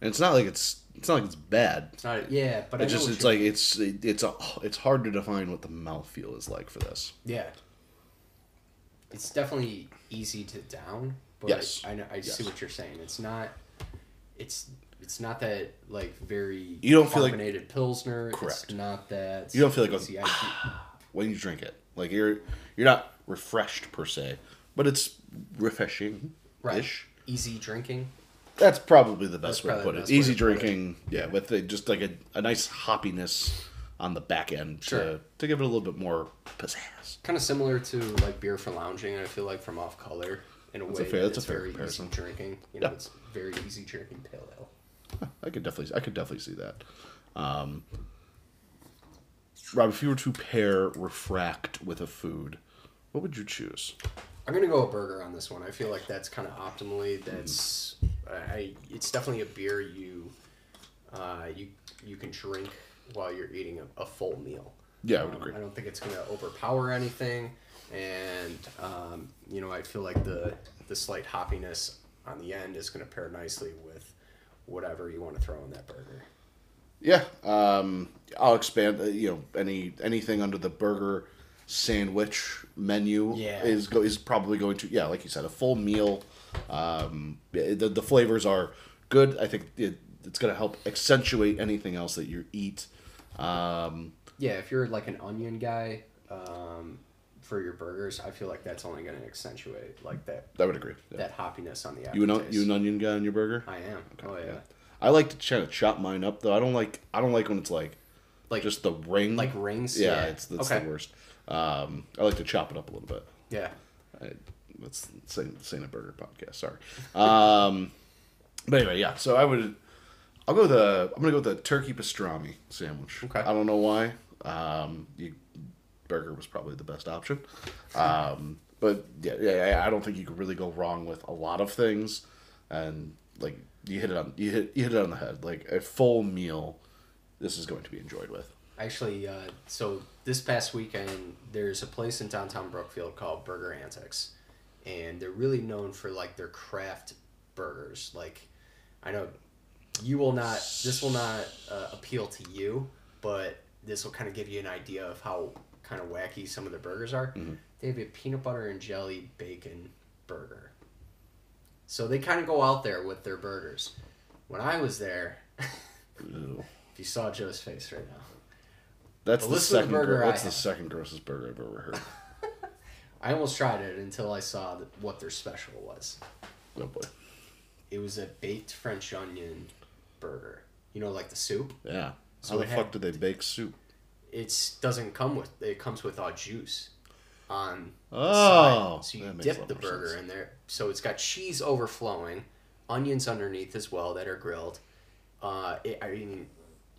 And it's not like it's it's not like it's bad. It's not yeah, but I It's know just what it's you're- like it's it, it's a it's hard to define what the mouthfeel is like for this. Yeah. It's definitely easy to down, but Yes. I know I see what you're saying. It's not it's it's not that like very You don't feel like- carbonated pilsner. Correct. It's not that You don't feel like a- easy IPA. when you drink it. Like you're you're not refreshed per se, but it's refreshing right. Easy drinking. That's probably the best That's way to put it. Easy put it. drinking, yeah, with a, just like a, a nice hoppiness on the back end Sure. to to give it a little bit more pizzazz. Kind of similar to like beer for lounging. I feel like from off color in a That's a way fair- that that's a fair very comparison. easy drinking. You know, Yeah. it's very easy drinking pale ale. I could definitely I could definitely see that. Um, Rob, if you were to pair refract with a food, what would you choose? I'm gonna go a burger on this one. I feel like that's kind of optimally. That's I. It's definitely a beer you, uh, you you can drink while you're eating a, a full meal. Yeah, I would Um, agree. I don't think it's gonna overpower anything, and um, you know I feel like the the slight hoppiness on the end is gonna pair nicely with whatever you want to throw in that burger. Yeah, um, I'll expand. Uh, you know, any anything under the burger sandwich menu Yeah. is go is probably going to yeah, like you said, a full meal. Um, the the flavors are good. I think it, it's going to help accentuate anything else that you eat. Um, Yeah, if you're like an onion guy um, for your burgers, I feel like that's only gonna accentuate like that I would agree. Yeah. that hoppiness on the You an you an onion guy on your burger? I am. oh yeah. I like to kind of chop mine up though. I don't like I don't like when it's like Like just the ring. like rings. yeah, it's that's okay. the worst. Um, I like to chop it up a little bit. Yeah. I, that's saying saying a burger podcast. Sorry. Um, but anyway, yeah. So I would, I'll go with the I'm gonna go with the turkey pastrami sandwich. Okay. I don't know why. Um, you, burger was probably the best option. Um, but yeah, yeah, I don't think you could really go wrong with a lot of things, and like you hit it on you hit you hit it on the head. Like a full meal, this is going to be enjoyed with. Actually, uh, so this past weekend, there's a place in downtown Brookfield called Burger Antics, and they're really known for like their craft burgers. Like, I know you will not, this will not uh, appeal to you, but this will kind of give you an idea of how kind of wacky some of the burgers are. They have a peanut butter and jelly bacon burger. So they kind of go out there with their burgers. When I was there, if you saw Joe's face right now. That's the the second. burger gro- that's the second grossest burger I've ever heard. I almost tried it until I saw that what their special was. oh boy. It was a baked French onion burger. You know, like the soup. Yeah. So How the fuck had- did they bake soup? It doesn't come with. It comes with uh, juice on. Oh, side. so you that makes a dip the burger sense. in there. So it's got cheese overflowing, onions underneath as well that are grilled. Uh, it, I mean,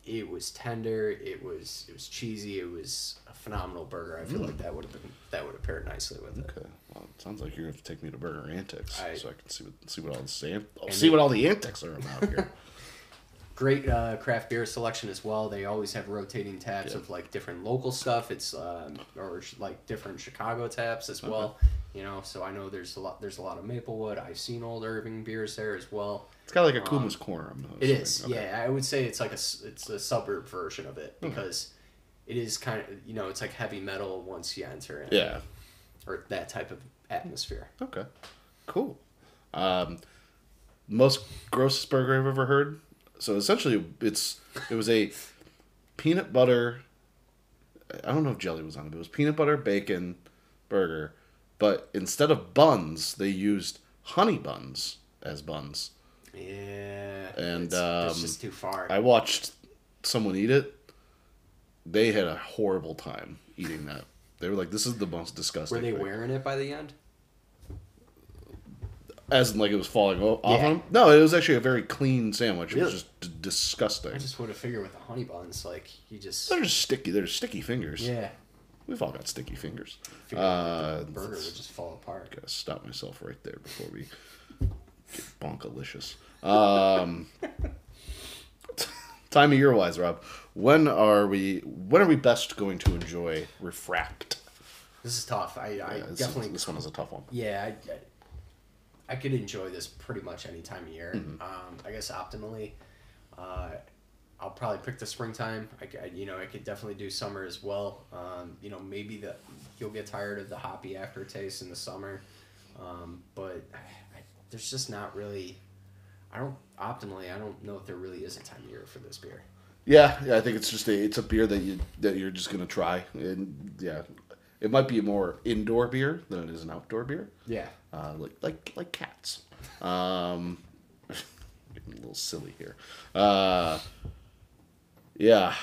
it was tender. It was it was cheesy. It was a phenomenal burger. I feel like that would have been that would have paired nicely with it. Okay. Well, it sounds like you're gonna have to take me to Burger Antics I- so I can see what see what all the same And see what all the antics are about here. great uh, craft beer selection as well. They always have rotating taps Yeah. of like different local stuff. It's um, or sh- like different Chicago taps as well. You know, so I know there's a lot. There's a lot of Maplewood. I've seen old Irving beers there as well. It's kind of like a Kuma's Corner. I'm It is, Okay. yeah. I would say it's like a it's a suburb version of it because it is kind of you know it's like heavy metal once you enter in Yeah. or that type of atmosphere. Okay. Cool. Um, most grossest burger I've ever heard. So essentially, it's it was a peanut butter. I don't know if jelly was on it. But it was peanut butter bacon burger, but instead of buns, they used honey buns as buns. Yeah, And, it's, it's um, just too far. I watched someone eat it. They had a horrible time eating that. They were like, "This is the most disgusting." Were they thing." wearing it by the end? As in, like it was falling off Yeah. them? No, it was actually a very clean sandwich. It was just d- disgusting. I just would have figured with the honey buns, like you just They're just sticky. They're sticky fingers. yeah. We've all got sticky fingers. Uh, burger would just fall apart. gotta stop myself right there before we get bonkalicious. Um, time of year wise, Rob. When are we? When are we best going to enjoy Refract? This is tough. I, I Yeah, this, definitely this one is a tough one. yeah. I, I, I could enjoy this pretty much any time of year. Mm-hmm. Um, I guess optimally, uh, I'll probably pick the springtime. I, I- you know I could definitely do summer as well. Um, you know maybe the you'll get tired of the hoppy aftertaste in the summer, um, but I, there's just not really. I don't optimally. I don't know if there really is a time of year for this beer. Yeah, yeah. I think it's just a it's a beer that you that you're just gonna try, and yeah, it might be a more indoor beer than it is an outdoor beer. Yeah. uh, like like like cats. Um, getting a little silly here. Uh, yeah,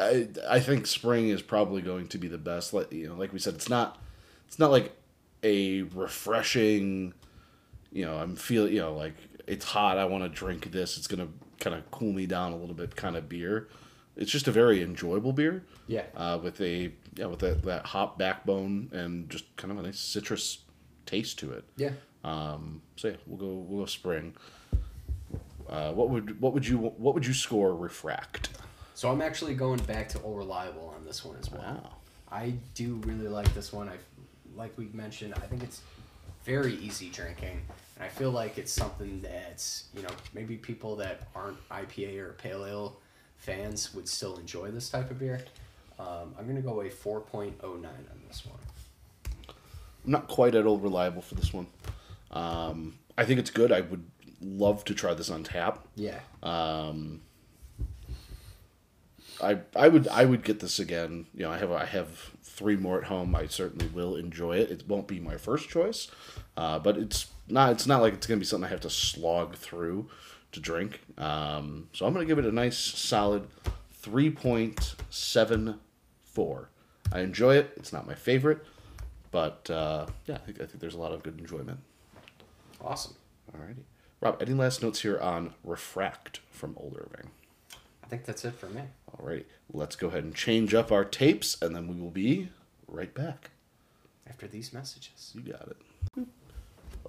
I I think spring is probably going to be the best. Like you know, like we said, it's not it's not like a refreshing. You know, I'm feeling you know like it's hot. I want to drink this. It's gonna kind of cool me down a little bit. Kind of beer. It's just a very enjoyable beer Yeah. uh, with a yeah with that, that hop backbone and just kind of a nice citrus taste to it. Yeah. Um, so yeah, we'll go we'll go spring. Uh, what would what would you what would you score refract? So I'm actually going back to Old Reliable on this one as well. Wow. I do really like this one. I, like we mentioned, I think it's very easy drinking, and I feel like it's something that's you know maybe people that aren't IPA or pale ale fans would still enjoy this type of beer. Um, I'm gonna go a four point oh nine on this one. I'm not quite at old reliable for this one. Um, I think it's good. I would love to try this on tap. Yeah. Um, I I would I would get this again. You know, I have I have three more at home. I certainly will enjoy it. It won't be my first choice, uh, but it's not it's not like it's gonna be something I have to slog through to drink. Um, so I'm gonna give it a nice solid three point seven four. I enjoy it. It's not my favorite, but uh, yeah, I think, I think there's a lot of good enjoyment. Awesome. Alrighty, Rob. Any last notes here on Refract from Old Irving? I think that's it for me. All right. let's go ahead and change up our tapes, and then we will be right back. After these messages. You got it.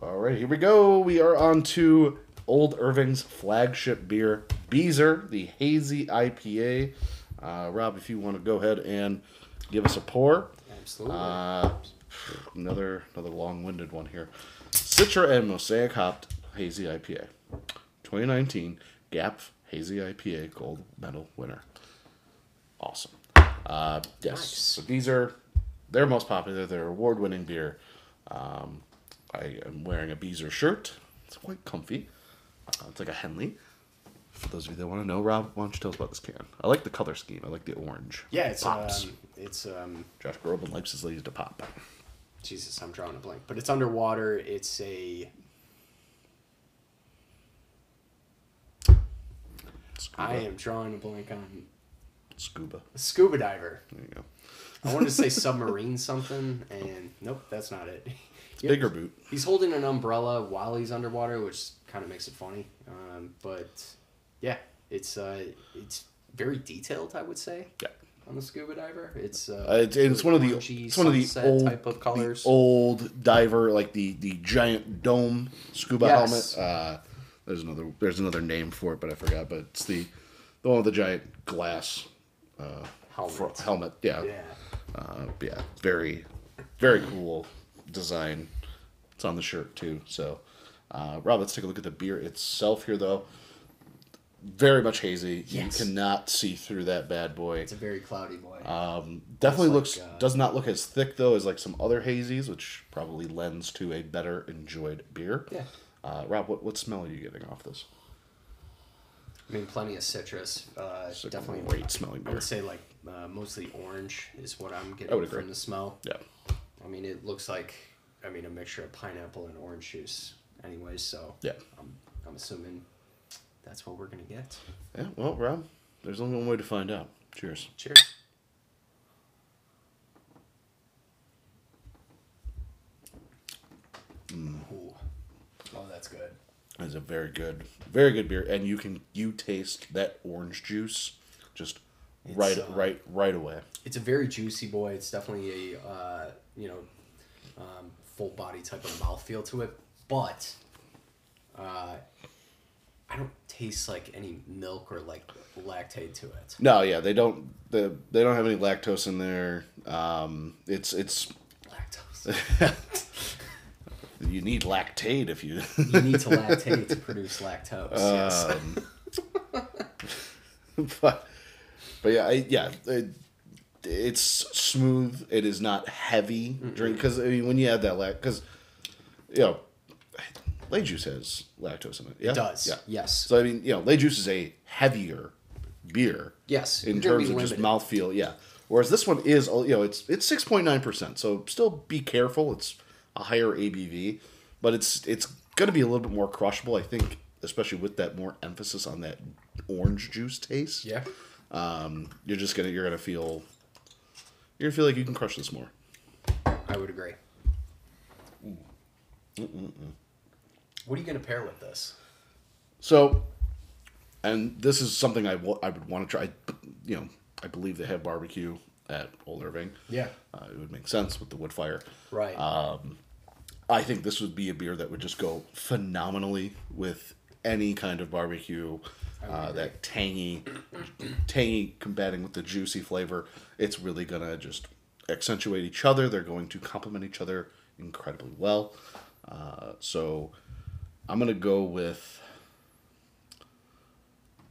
Alright, here we go. We are on to Old Irving's flagship beer, Beezer, the hazy IPA. Uh, Rob, if you want to go ahead and give us a pour. Absolutely. Uh, another another long-winded one here. Citra and Mosaic hopped hazy IPA, 2019 GABF Hazy IPA Gold Medal winner. Awesome. Uh, yes, Nice. so these are they're most popular. They're award-winning beer. Um, I am wearing a Beezer shirt. It's quite comfy. Uh, it's like a Henley. For those of you that want to know, Rob, why don't you tell us about this can? I like the color scheme. I like the orange. yeah, it's pops. um, it's um, Josh Groban likes his ladies to pop. Jesus, I'm drawing a blank. But it's underwater. It's a. Scuba. I am drawing a blank on Scuba. scuba diver. There you go. I wanted to say submarine something, and nope, that's not it. Yep. Bigger boot. He's holding an umbrella while he's underwater, which kind of makes it funny. Um, but yeah, it's uh, it's very detailed, I would say, Yeah. on the scuba diver. It's uh, Uh, it's, it's one of the it's one of the old type of colors. the old diver like the the giant dome scuba Yes. helmet. There's another there's another name for it, but I forgot. But it's the the one with the giant glass uh, Helmet. helmet. Yeah. yeah, Uh, yeah. Very very cool design. It's on the shirt too. So, uh, Rob, let's take a look at the beer itself here, though. Very much hazy. Yes. You cannot see through that bad boy. it's a very cloudy boy. Um, definitely looks like, uh, does not look as thick though as like some other hazies, which probably lends to a better enjoyed beer. Yeah. Uh, Rob, what, what smell are you getting off this? I mean, plenty of citrus. Uh, It's a definitely great smelling beer. I would say like uh, mostly orange is what I'm I getting would agree. from the smell. Yeah. I mean, it looks like I mean a mixture of pineapple and orange juice. Anyways, so Yeah. I'm I'm assuming that's what we're gonna get. Yeah. Well, Rob, there's only one way to find out. Cheers. Cheers. Ooh. That's good. It's a very good, very good beer, and you can you taste that orange juice just right, uh, right, right away. It's a very juicy boy. It's definitely a uh, you know um, full body type of mouthfeel to it, but uh, I don't taste like any milk or like lactate to it. No, yeah, they don't. The, they don't have any lactose in there. Um, it's it's Lactose. you need lactate if you. you need to lactate to produce lactose. yes. Um, but but yeah, I, yeah, it, it's smooth. It is not heavy drink because I mean when you add that lact because you know lay juice has lactose in it. Yeah, It does. Yeah. Yes. So I mean you know lay juice is a heavier beer. Yes. In terms of just mouthfeel, yeah. Whereas this one is, you know, it's it's six point nine percent. So still be careful. It's a higher ABV, but it's it's going to be a little bit more crushable. I think, especially with that more emphasis on that orange juice taste. Yeah. Um, you're just gonna you're gonna feel you're gonna feel like you can crush this more. I would agree. What are you gonna pair with this? So, and this is something I I would want to try. You know, I believe they have barbecue at Old Irving. Yeah. Uh, it would make sense with the wood fire. Right. Uh, I think this would be a beer that would just go phenomenally with any kind of barbecue. Uh, that tangy, tangy combating with the juicy flavor. It's really gonna just accentuate each other. They're going to complement each other incredibly well. Uh, so I'm gonna go with.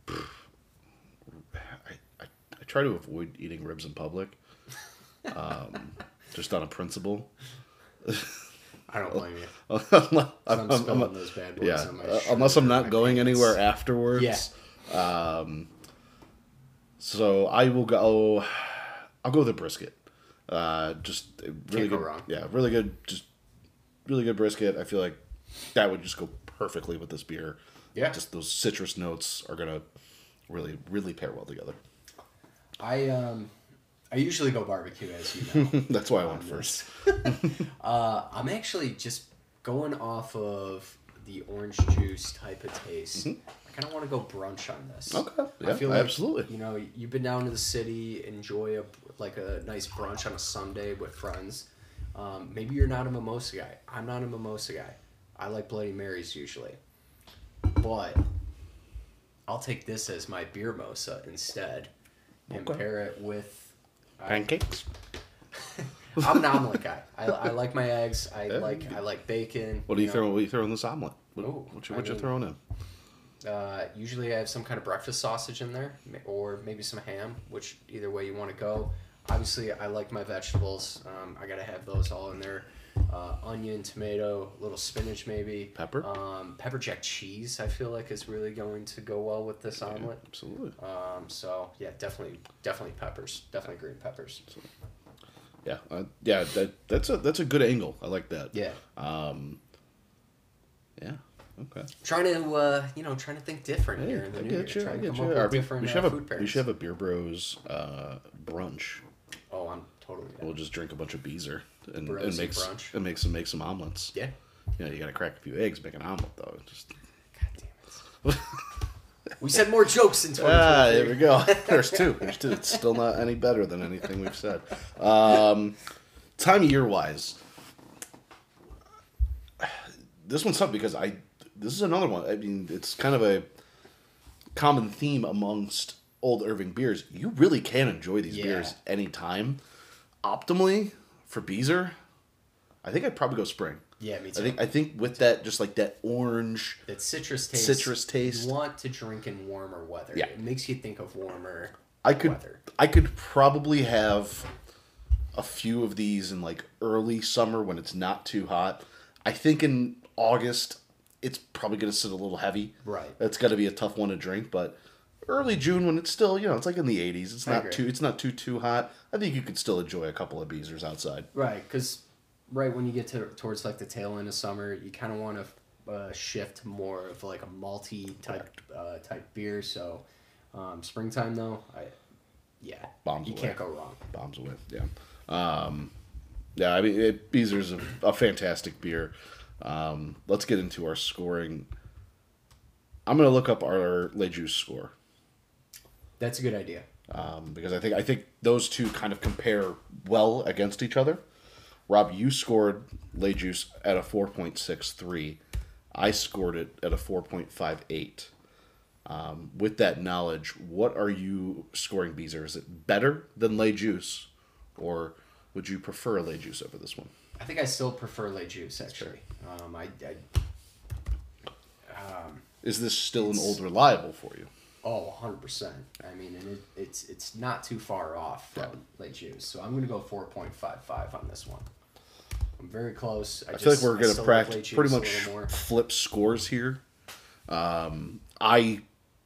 I, I, I try to avoid eating ribs in public, um, just on a principle. I don't blame you. unless, I'm, I'm- spilling those bad boys yeah, uh, unless I'm not going pants. anywhere afterwards. Yeah. Um, so I will go. I'll go with a brisket. Uh, just really Can't go good. wrong. Yeah, really good. Just really good brisket. I feel like that would just go perfectly with this beer. Yeah. Just those citrus notes are gonna really, really pair well together. I um, I usually go barbecue, as you know. That's why I went first. this. uh, I'm actually just going off of the orange juice type of taste. I kind of want to go brunch on this. Mm-hmm. Okay. Yeah, I feel like, absolutely. You know, you've been down to the city, enjoy a like a nice brunch on a Sunday with friends. Um, maybe you're not a mimosa guy. I'm not a mimosa guy. I like Bloody Marys usually, but I'll take this as my beer mosa instead, and pair it with. I- Pancakes. I'm an omelet guy. I, I like my eggs. I Yeah. like I like bacon. What do you know. throw? What do you throw in this omelet? What, Ooh, what, you, what you mean- throwing in? Uh, usually I have some kind of breakfast sausage in there, or maybe some ham, which either way you want to go. Obviously, I like my vegetables. Um, I gotta have those all in there. Uh, onion, tomato, a little spinach, maybe. Pepper? Um, pepper jack cheese. I feel like is really going to go well with this omelet. Absolutely. Um, so yeah, definitely, definitely peppers. Definitely green peppers. Yeah, uh, yeah. That that's a that's a good angle. I like that. Yeah. Um, Yeah. Okay. Trying to, uh, you know, trying to think different Hey, here in the I new year. you. I Trying to get come you. up with we, different we uh, should have food a we should have a beer bros uh, brunch. Oh, I'm totally down. We'll just drink a bunch of beezer and, Bros and and make brunch. and make some make some omelets. Yeah. You know, you got to crack a few eggs, make an omelet though. Just God damn it. we said more jokes in 2023. ah, there we go. There's two. There's two. It's still not any better than anything we've said. Um, time of year wise, this one's tough because I this is another one. I mean, it's kind of a common theme amongst old Irving beers. You really can enjoy these Yeah. beers anytime. Optimally for Beezer, I think I'd probably go spring. Yeah, me I too. think I think with that just like that orange that citrus taste. Citrus taste. You want to drink in warmer weather. Yeah. It makes you think of warmer I could weather. I could probably have a few of these in like early summer when it's not too hot. I think in August it's probably going to sit a little heavy. Right. That's got to be a tough one to drink, but early June when it's still, you know, it's like in the 80s. It's I not agree. too it's not too too hot. I think you could still enjoy a couple of beezers outside. Right, because right when you get to towards like the tail end of summer, you kind of want to uh, shift more of like a malty type uh, type beer. So um, springtime though, I yeah, Bombs you away. can't go wrong. bombs away. Yeah. Um, yeah, I mean, it, Beezer's a, a fantastic beer. Um, let's get into our scoring. I'm going to look up our Le Juice score That's a good idea. um, because I think I think those two kind of compare well against each other. Rob, you scored Le Juice at a 4.63. I scored it at a 4.58. Um, with that knowledge, what are you scoring Beezer? Is it better than Le Juice, or would you prefer Le Juice over this one? I think I still prefer Le Juice actually. Um, I, I um, Is this still an old reliable for you? Oh, 100%. I mean, and it, it's it's not too far off from Yeah. late Juice. So I'm going to go 4.55 on this one. I'm very close. I, I feel like we're going to practice pretty much more. flip scores here. Um, I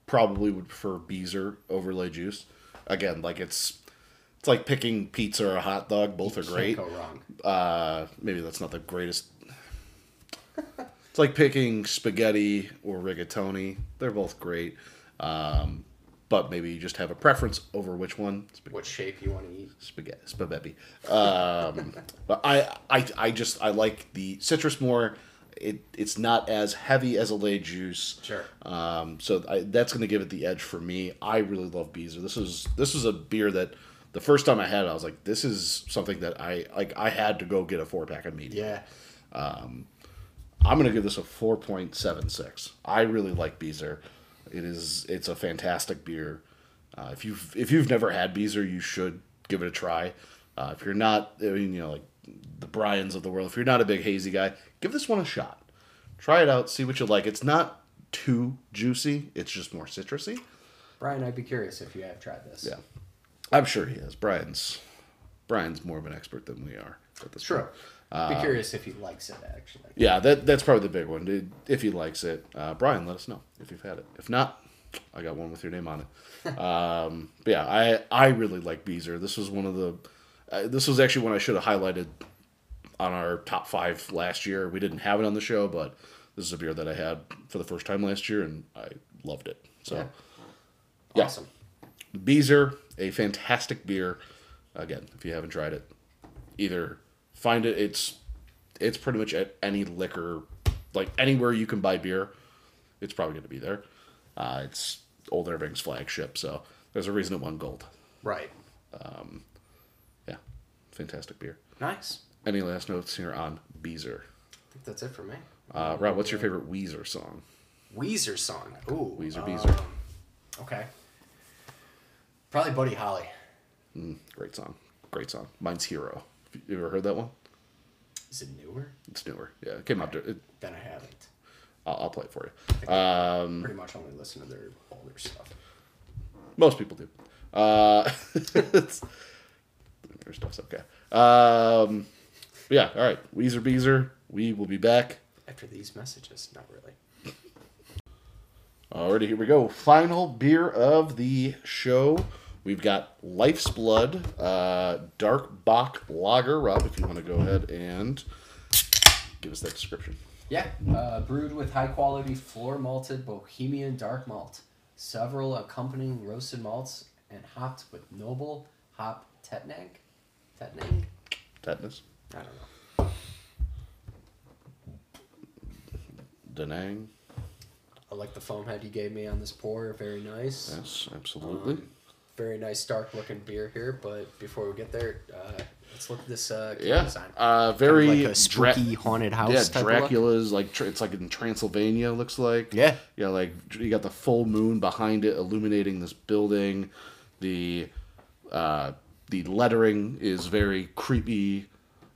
probably would prefer Beezer over Le Juice. Again, like it's it's like picking pizza or a hot dog. Both are Can't great. go wrong. Uh, maybe that's not the greatest. it's like picking spaghetti or rigatoni. They're both great. Um, but maybe you just have a preference over which one. Spag- What shape you want to eat? spaghetti, spaghetti. Um, but I, I, I just I like the citrus more. It it's not as heavy as a lay juice. Sure. Um, so I, that's going to give it the edge for me. I really love Beezer. This is this is a beer that the first time I had it, I was like, this is something that I like. I had to go get a four pack immediately. Yeah. Um, I'm gonna give this a 4.76. I really like Beezer. It is it's a fantastic beer. Uh, if you've if you've never had Beezer, you should give it a try. Uh, if you're not, I mean, you know, like the Bryans of the world, if you're not a big hazy guy, give this one a shot. Try it out, see what you like. It's not too juicy. It's just more citrusy. Brian, I'd be curious if you have tried this. Yeah, I'm sure he has. Brian's Brian's more of an expert than we are at this True. point. Be curious if he likes it actually. Yeah, that that's probably the big one. Dude, If he likes it, uh, Brian, let us know if you've had it. If not, I got one with your name on it. um, but yeah, I I really like Beezer. This was one of the. Uh, this was actually one I should have highlighted on our top five last year. We didn't have it on the show, but this is a beer that I had for the first time last year, and I loved it. So. Yeah. Yeah. Awesome. Beezer, a fantastic beer. Again, if you haven't tried it, either find it. It's it's pretty much at any liquor, like anywhere you can buy beer, it's probably going to be there. Uh, it's Old Irving's flagship, so there's a reason it won gold. Right. Um, yeah, fantastic beer. Nice. Any last notes here on Beezer? I think that's it for me. Uh, Rob, what's your favorite Weezer song? Weezer song. Ooh. Weezer, um, Beezer. Okay. Probably Buddy Holly. Mm, Great song. Great song. Mine's Hero. You ever heard that one? Is it newer? It's newer. Yeah, it came out. It, Then I haven't. I'll, I'll play it for you. Um, Pretty much only listen to their older stuff. Most people do. Uh, it's, their stuff's okay. Um, yeah, all right. Weezer Beezer. We will be back. After these messages, not really. Alrighty, here we go. Final beer of the show. We've got Life's Blood, uh, Dark Bock Lager. Rob, if you want to go ahead and give us that description. Yeah, uh, brewed with high quality floor malted Bohemian dark malt, several accompanying roasted malts, and hopped with noble hop Tettnang. Tettnang? Tetanus. I don't know. Danang. I like the foam head you gave me on this pour. Very nice. Yes, absolutely. Very nice dark looking beer here. But before we get there, uh, let's look at this uh, yeah. design. Uh, very like a Dra- spooky haunted house. Yeah, of. Dracula's like it's like in Transylvania. Looks like Yeah. yeah, like you got the full moon behind it, illuminating this building. The uh, the lettering is very creepy,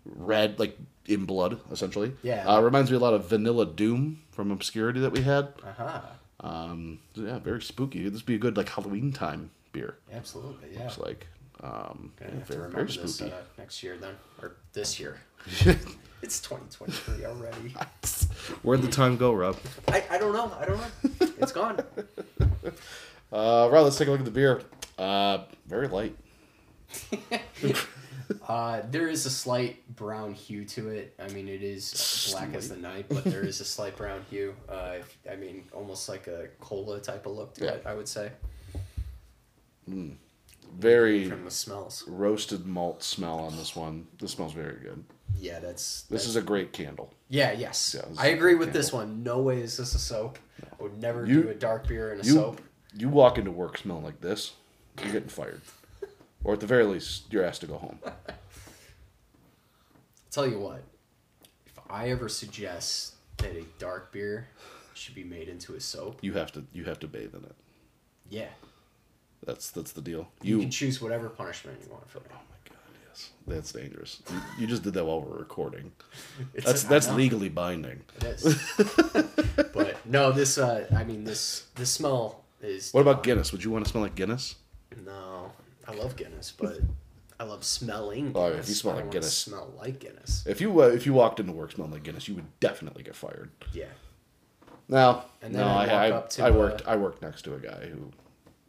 red, like in blood, essentially. Yeah. uh, reminds me a lot of Vanilla Doom from Obscurity that we had. Uh huh. Um, yeah, very spooky. This would be a good like Halloween time beer. Absolutely. Yeah. It's like um, Gonna have to very, remember very this spooky. uh, next year then, or this year. it's 2023 already. Where'd the time go, Rob? I, I don't know. I don't know. It's gone. Uh, right, let's take a look at the beer. Uh, very light. Uh, there is a slight brown hue to it. I mean, it is black as the night, but there is a slight brown hue. Uh, if- I mean, almost like a cola type of look to Yeah. it. I would say Very from the smells. roasted malt smell on this one. This smells very good. Yeah, that's. This that's is a great candle. yeah, yes. Yeah, I agree with this one. No way is this a soap. I would never You- do a dark beer in a You soap. you walk into work smelling like this, you're getting fired, or at the very least, you're asked to go home. tell you what, if I ever suggest that a dark beer should be made into a soap, You have to you have to bathe in it. yeah, That's that's the deal. you, You. can choose whatever punishment you want for me. oh my god, yes, that's dangerous. You, you just did that while we're recording. It's That's I that's legally binding. It is. but no, this uh, I mean this this smell is. What about Guinness? Would you want to smell like Guinness? No, I love Guinness, but I love smelling. Guinness. Oh, if you smell I like Guinness. smell like Guinness. If you uh, if you walked into work smelling like Guinness, you would definitely get fired. Yeah, No, And no, I, walk I, up to, I worked uh, I worked next to a guy who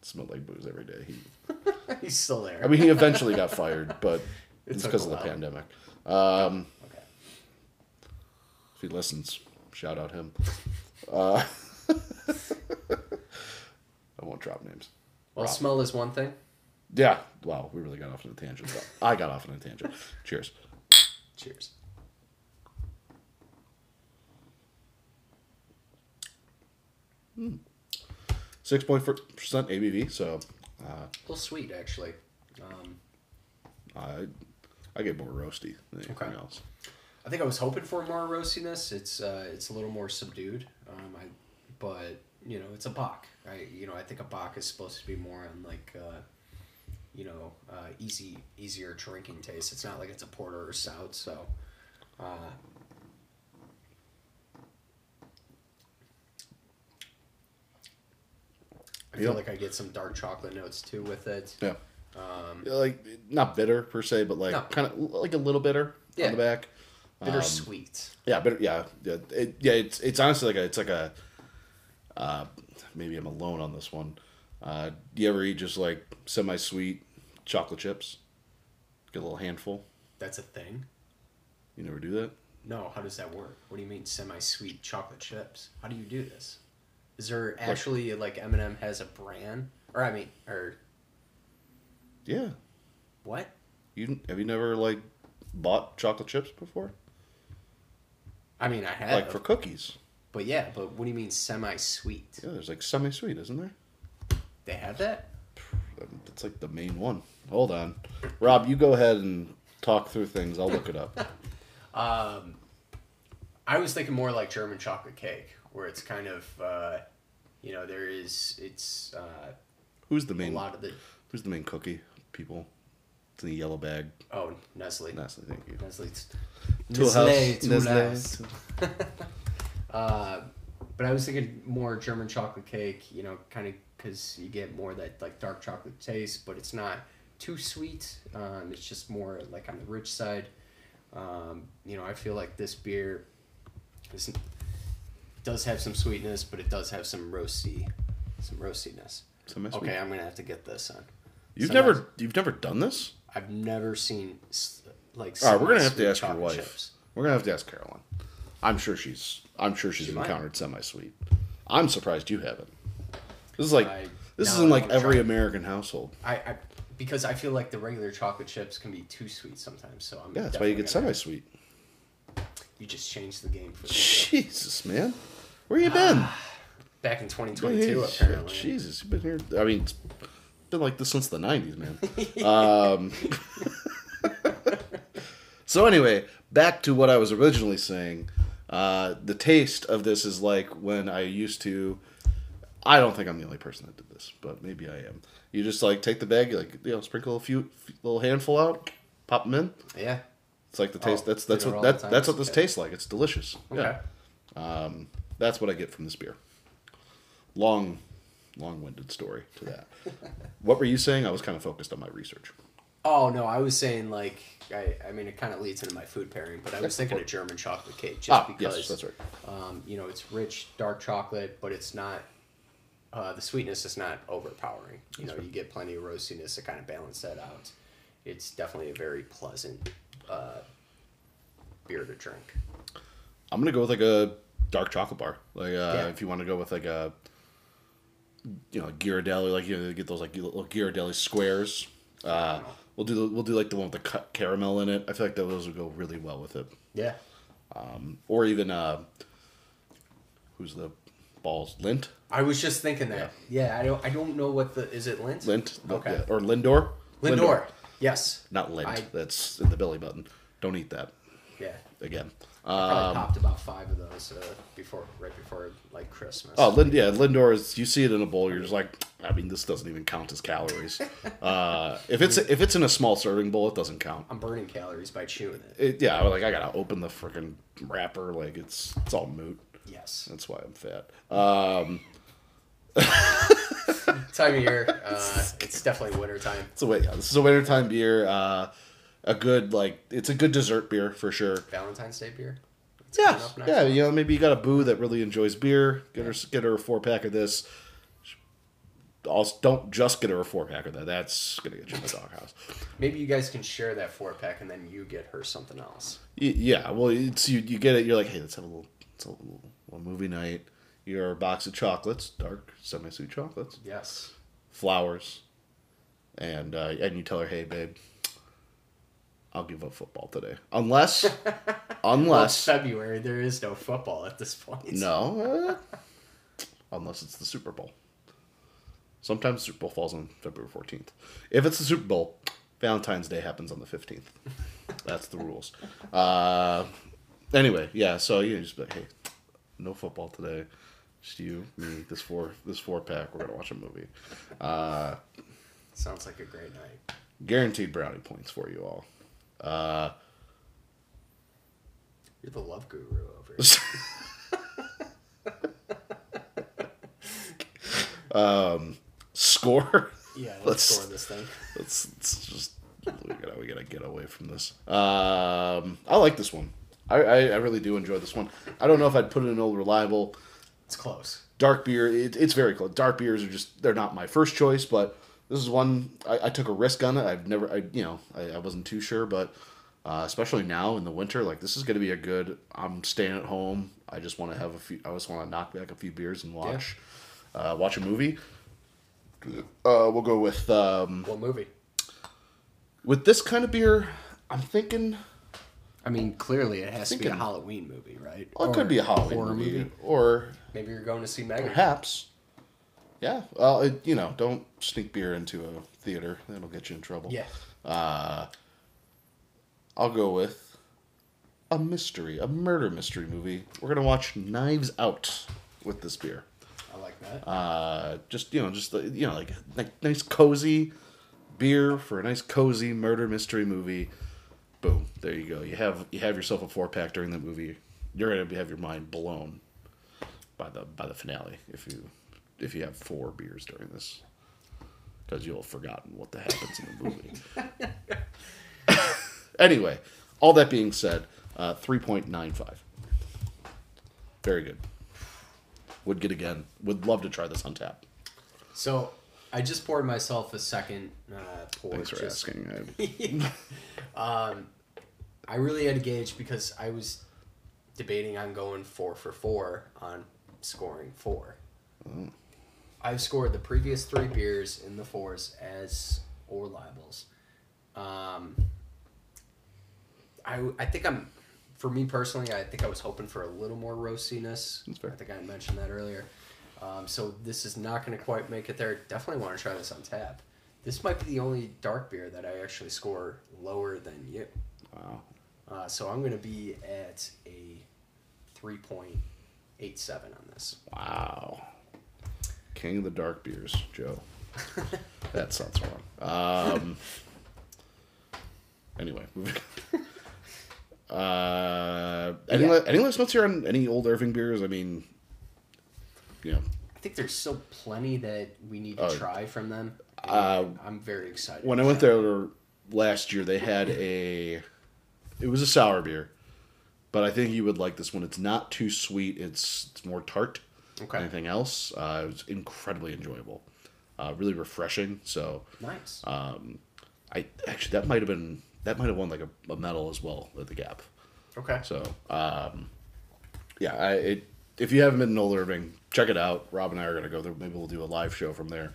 smelled like booze every day. He, he's still there. I mean, he eventually got fired, but it's because of the pandemic. Um, okay. if he listens, shout out him. Uh, I won't drop names. Well, Rob. smell is one thing. Yeah, wow, we really got off on a tangent. But I got off on a tangent. Cheers. Cheers. Six point four percent ABV. So uh, A little sweet, actually. Um, I I get more roasty than anything Okay. else. I think I was hoping for more roastiness. It's uh, it's a little more subdued. Um, I, but you know, it's a bock. I you know, I think a bock is supposed to be more on like, uh, you know, uh, easy easier drinking taste. It's not like it's a porter or stout. So, uh, I feel Yep. like I get some dark chocolate notes too with it. Yeah. Um, Like not bitter per se, but like No. kind of like a little bitter Yeah. on the back. bittersweet. Yeah, bitter. Yeah, yeah. It, yeah, it's it's honestly like a it's like a. Uh, maybe I'm alone on this one. Uh, do you ever eat just like semi-sweet chocolate chips? Get a little handful. That's a thing. You never do that. No, how does that work? What do you mean semi-sweet chocolate chips? How do you do this? Is there actually like M&M has a brand, or I mean, or Yeah. what? You have you never like bought chocolate chips before? I mean, I have, Like for cookies. but yeah, but what do you mean semi-sweet? Yeah, there's like semi-sweet, isn't there? They have that? That's like the main one. Hold on, Rob. You go ahead and talk through things. I'll look it up. Um, I was thinking more like German chocolate cake, where it's kind of, uh, you know, there is it's uh, Who's the main a main? lot of the Who's the main cookie people? It's in the yellow bag. oh Nestle. Nestle, thank you. Nestle's Toll Nestle, House, Toll Nestle. Uh, but I was thinking more German chocolate cake, you know, kind of because you get more of that like dark chocolate taste, but it's not too sweet. Um, it's just more like on the rich side. Um, you know, I feel like this beer is, does have some sweetness, but it does have some roasty, some roastiness. Semi-sweet. Okay, I'm gonna have to get this on. You've Semi- never you've never done this? I've never seen like. All right, we're gonna have to ask your wife. chips. We're gonna have to ask Caroline. I'm sure she's I'm sure she's She encountered semi-sweet. I'm surprised you haven't. This is like I- this is in like every. American household. I, I because I feel like the regular chocolate chips can be too sweet sometimes. So I'm Yeah, that's why you get semi-sweet. You just changed the game for me. Jesus, man, where you been? Back in 2022, apparently. Jesus, you've been here. I mean, it's been like this since the '90s, man. um, so anyway, back to what I was originally saying. Uh, the taste of this is like when I used to. I don't think I'm the only person that did this, but maybe I am. You just like take the bag, you like you know, sprinkle a few, little handful out, pop them in. Yeah. It's like the taste. Oh, that's that's what that, that's what this tastes like. It's delicious. Okay. Yeah. That's what I get from this beer. Long, long-winded story to that. what were you saying? I was kind of focused on my research. Oh no, I was saying like I, I mean it kind of leads into my food pairing, but I was thinking of German chocolate cake just Ah, because yes, that's right. um, you know it's rich dark chocolate, but it's not uh, the sweetness is not overpowering. You know, you get plenty of roastiness to kind of balance that out. It's definitely a very pleasant uh, beer to drink. I'm gonna go with like a dark chocolate bar. Like uh, Yeah. if you want to go with like a, you know, Ghirardelli, like you know, get those like little Ghirardelli squares. Uh, we'll do the, we'll do like the one with the cut caramel in it. I feel like those would go really well with it. Yeah. Um, Or even uh, who's the balls? Lint, I was just thinking that. Yeah, I don't. I don't know what the is it Lint? Lint, Okay. yeah. or Lindor. Lindor. Yes. not Lint. I- That's in the belly button. Don't eat that Yeah. again. Probably Um, popped about five of those uh, before, right before like Christmas. oh, Lindt, yeah, Lindor is. You see it in a bowl, you're just like, I mean, this doesn't even count as calories. uh, if it's if it's in a small serving bowl, it doesn't count. I'm burning calories by chewing it. It, yeah, like I gotta open the freaking wrapper. Like it's it's all moot. Yes. That's why I'm fat. Um, Time of year. Uh, it's definitely winter time. so wait, yeah, this is a wintertime beer. Uh, a good like it's a good dessert beer for sure. Valentine's Day beer. It's Yeah, coming up next yeah. month. You know, maybe you got a boo that really enjoys beer. Get her get her a four pack of this. Also, don't just get her a four pack of that. That's gonna get you in the doghouse. Maybe you guys can share that four pack and then you get her something else. Yeah, well, it's you. You get it. You're like, hey, let's have a little, let's have a little, little movie night. Your box of chocolates, dark semi-sweet chocolates, Yes. flowers, and uh, and you tell her, hey, babe, I'll give up football today, unless, Well, unless February. There is no football at this point. no, uh, unless it's the Super Bowl. Sometimes the Super Bowl falls on February 14th. If it's the Super Bowl, Valentine's Day happens on the 15th. That's the rules. Uh, anyway, yeah. So you just be like, hey, no football today. Just you, me, this four, this four pack. We're gonna watch a movie. Uh, Sounds like a great night. guaranteed brownie points for you all. Uh, You're the love guru over here. um, score. yeah, let's, Let's- score this thing. Let's, let's just we gotta we gotta get away from this. Um, I like this one. I, I, I really do enjoy this one. I don't know if I'd put it in an old reliable. It's close. dark beer it, it's very close dark beers are just they're not my first choice but this is one i, I took a risk on it i've never i you know i, I wasn't too sure but uh, especially now in the winter like this is going to be a good i'm staying at home i just want to have a few i just want to knock back a few beers and watch uh, watch a movie uh, we'll go with um, What movie? with this kind of beer i'm thinking I mean, clearly it has to be a Halloween movie, right? well, it Or could be a halloween horror movie, or Maybe you're going to see Megan. Perhaps. Yeah. Well, it, you know, don't sneak beer into a theater. That'll get you in trouble. Yeah. Uh, I'll go with a mystery, a murder mystery movie. We're gonna watch Knives Out with this beer. I like that. Uh, just you know, just you know, like like nice cozy beer for a nice cozy murder mystery movie. Boom! There you go. You have you have yourself a four pack during the movie. You're gonna have your mind blown by the by the finale if you if you have four beers during this because you'll have forgotten what the happens in the movie. anyway, all that being said, uh, three point nine five. Very good. Would get again. Would love to try this on tap. so, I just poured myself a second uh, pour. Thanks for just- asking. I, um, I really had to gauge because I was debating on going four for four on scoring four. Mm. I've scored the previous three beers in the fours as or libels. Um, I I think I'm, for me personally, I think I was hoping for a little more roastiness. That's fair. I think I mentioned that earlier. Um, so this is not going to quite make it there. Definitely want to try this on tap. This might be the only dark beer that I actually score lower than you. wow. Uh, so I'm going to be at a 3.87 on this. Wow. King of the dark beers, Joe. that sounds wrong. Um. Anyway. moving- uh, any, Yeah. any last notes here on any old Irving beers? I mean, you know, I think there's still plenty that we need to Oh. try from them. Uh, I'm very excited. when I went try there last year, they had a. It was a sour beer, but I think you would like this one. It's not too sweet. It's it's more tart Okay. anything else. Uh, it was incredibly enjoyable, uh, really refreshing. So Nice. um, I actually that might have been that might have won like a, a medal as well at the GABF. okay. So um, yeah, I it, if you haven't been in Old Irving, check it out. Rob and I are gonna go there. Maybe we'll do a live show from there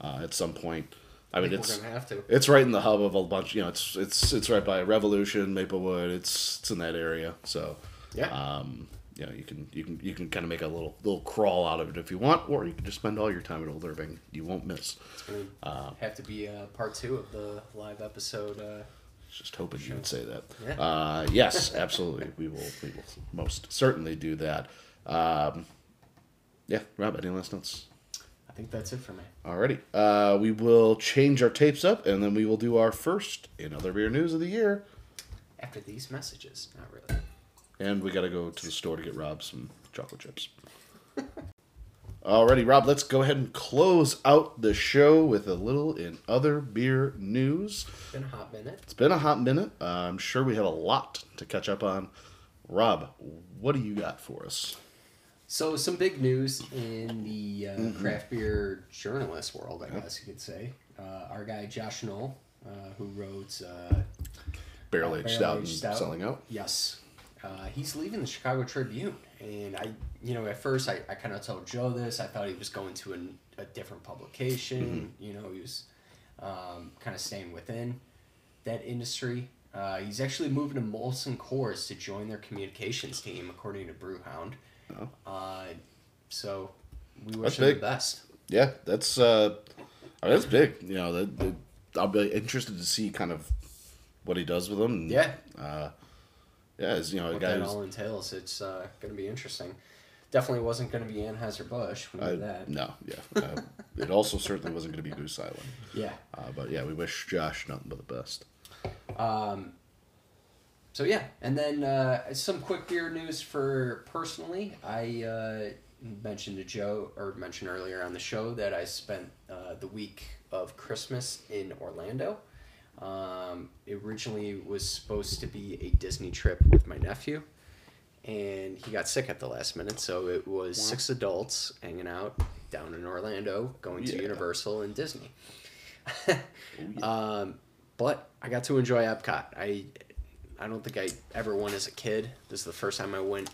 uh, at some point. I mean, it's we're gonna have to. it's right in the hub of a bunch. You know, it's it's it's right by Revolution, Maplewood. It's it's in that area. So Yeah. um, you know, you can you can you can kind of make a little little crawl out of it if you want, or you can just spend all your time at Old Irving. You won't miss. it's gonna uh, have to be uh, part two of the live episode. Uh, Just hoping you would say that. Yeah. Uh, yes, absolutely. we will. We will most certainly do that. Um, yeah, Rob. Any last notes? I think that's it for me. Alrighty. Uh, we will change our tapes up, and then we will do our first in other beer news of the year. After these messages, not really. And we got to go to the store to get Rob some chocolate chips. Alrighty, Rob, let's go ahead and close out the show with a little in other beer news. It's been a hot minute. It's been a hot minute. Uh, I'm sure we have a lot to catch up on. Rob, what do you got for us? So some big news in the uh, Mm-hmm. craft beer journalist world, I guess you could say. Uh, our guy Josh Noel, uh, who wrote uh, Barrel aged stout and Stout. selling out. Yes. Uh, he's leaving the Chicago Tribune. And I, you know, at first I, I kind of told Joe this. I thought he was going to an, a different publication. You know, he was um, kind of staying within that industry. Uh, he's actually moving to Molson Coors to join their communications team, according to Brewbound. Oh. Uh, so we wish That's him big. the best. Yeah, that's uh, I mean, that's big. You know, that, that- I'll be interested to see kind of what he does with them. and, Yeah. Uh, yeah, as you know, what that all entails. It's uh, going to be interesting. Definitely wasn't going to be Anheuser Busch. We I, that. no, yeah. Uh, it also certainly wasn't going to be Goose Island. Yeah. Uh, but yeah, we wish Josh nothing but the best. Um, so yeah, and then uh, some quick beer news for personally. I uh, mentioned to Joe or mentioned earlier on the show that I spent uh, the week of Christmas in Orlando. Um, it originally was supposed to be a Disney trip with my nephew, and he got sick at the last minute. So it was Wow. six adults hanging out down in Orlando, going to Universal and Disney. Oh, yeah. Um, but I got to enjoy Epcot. I I don't think I ever went as a kid. This is the first time I went.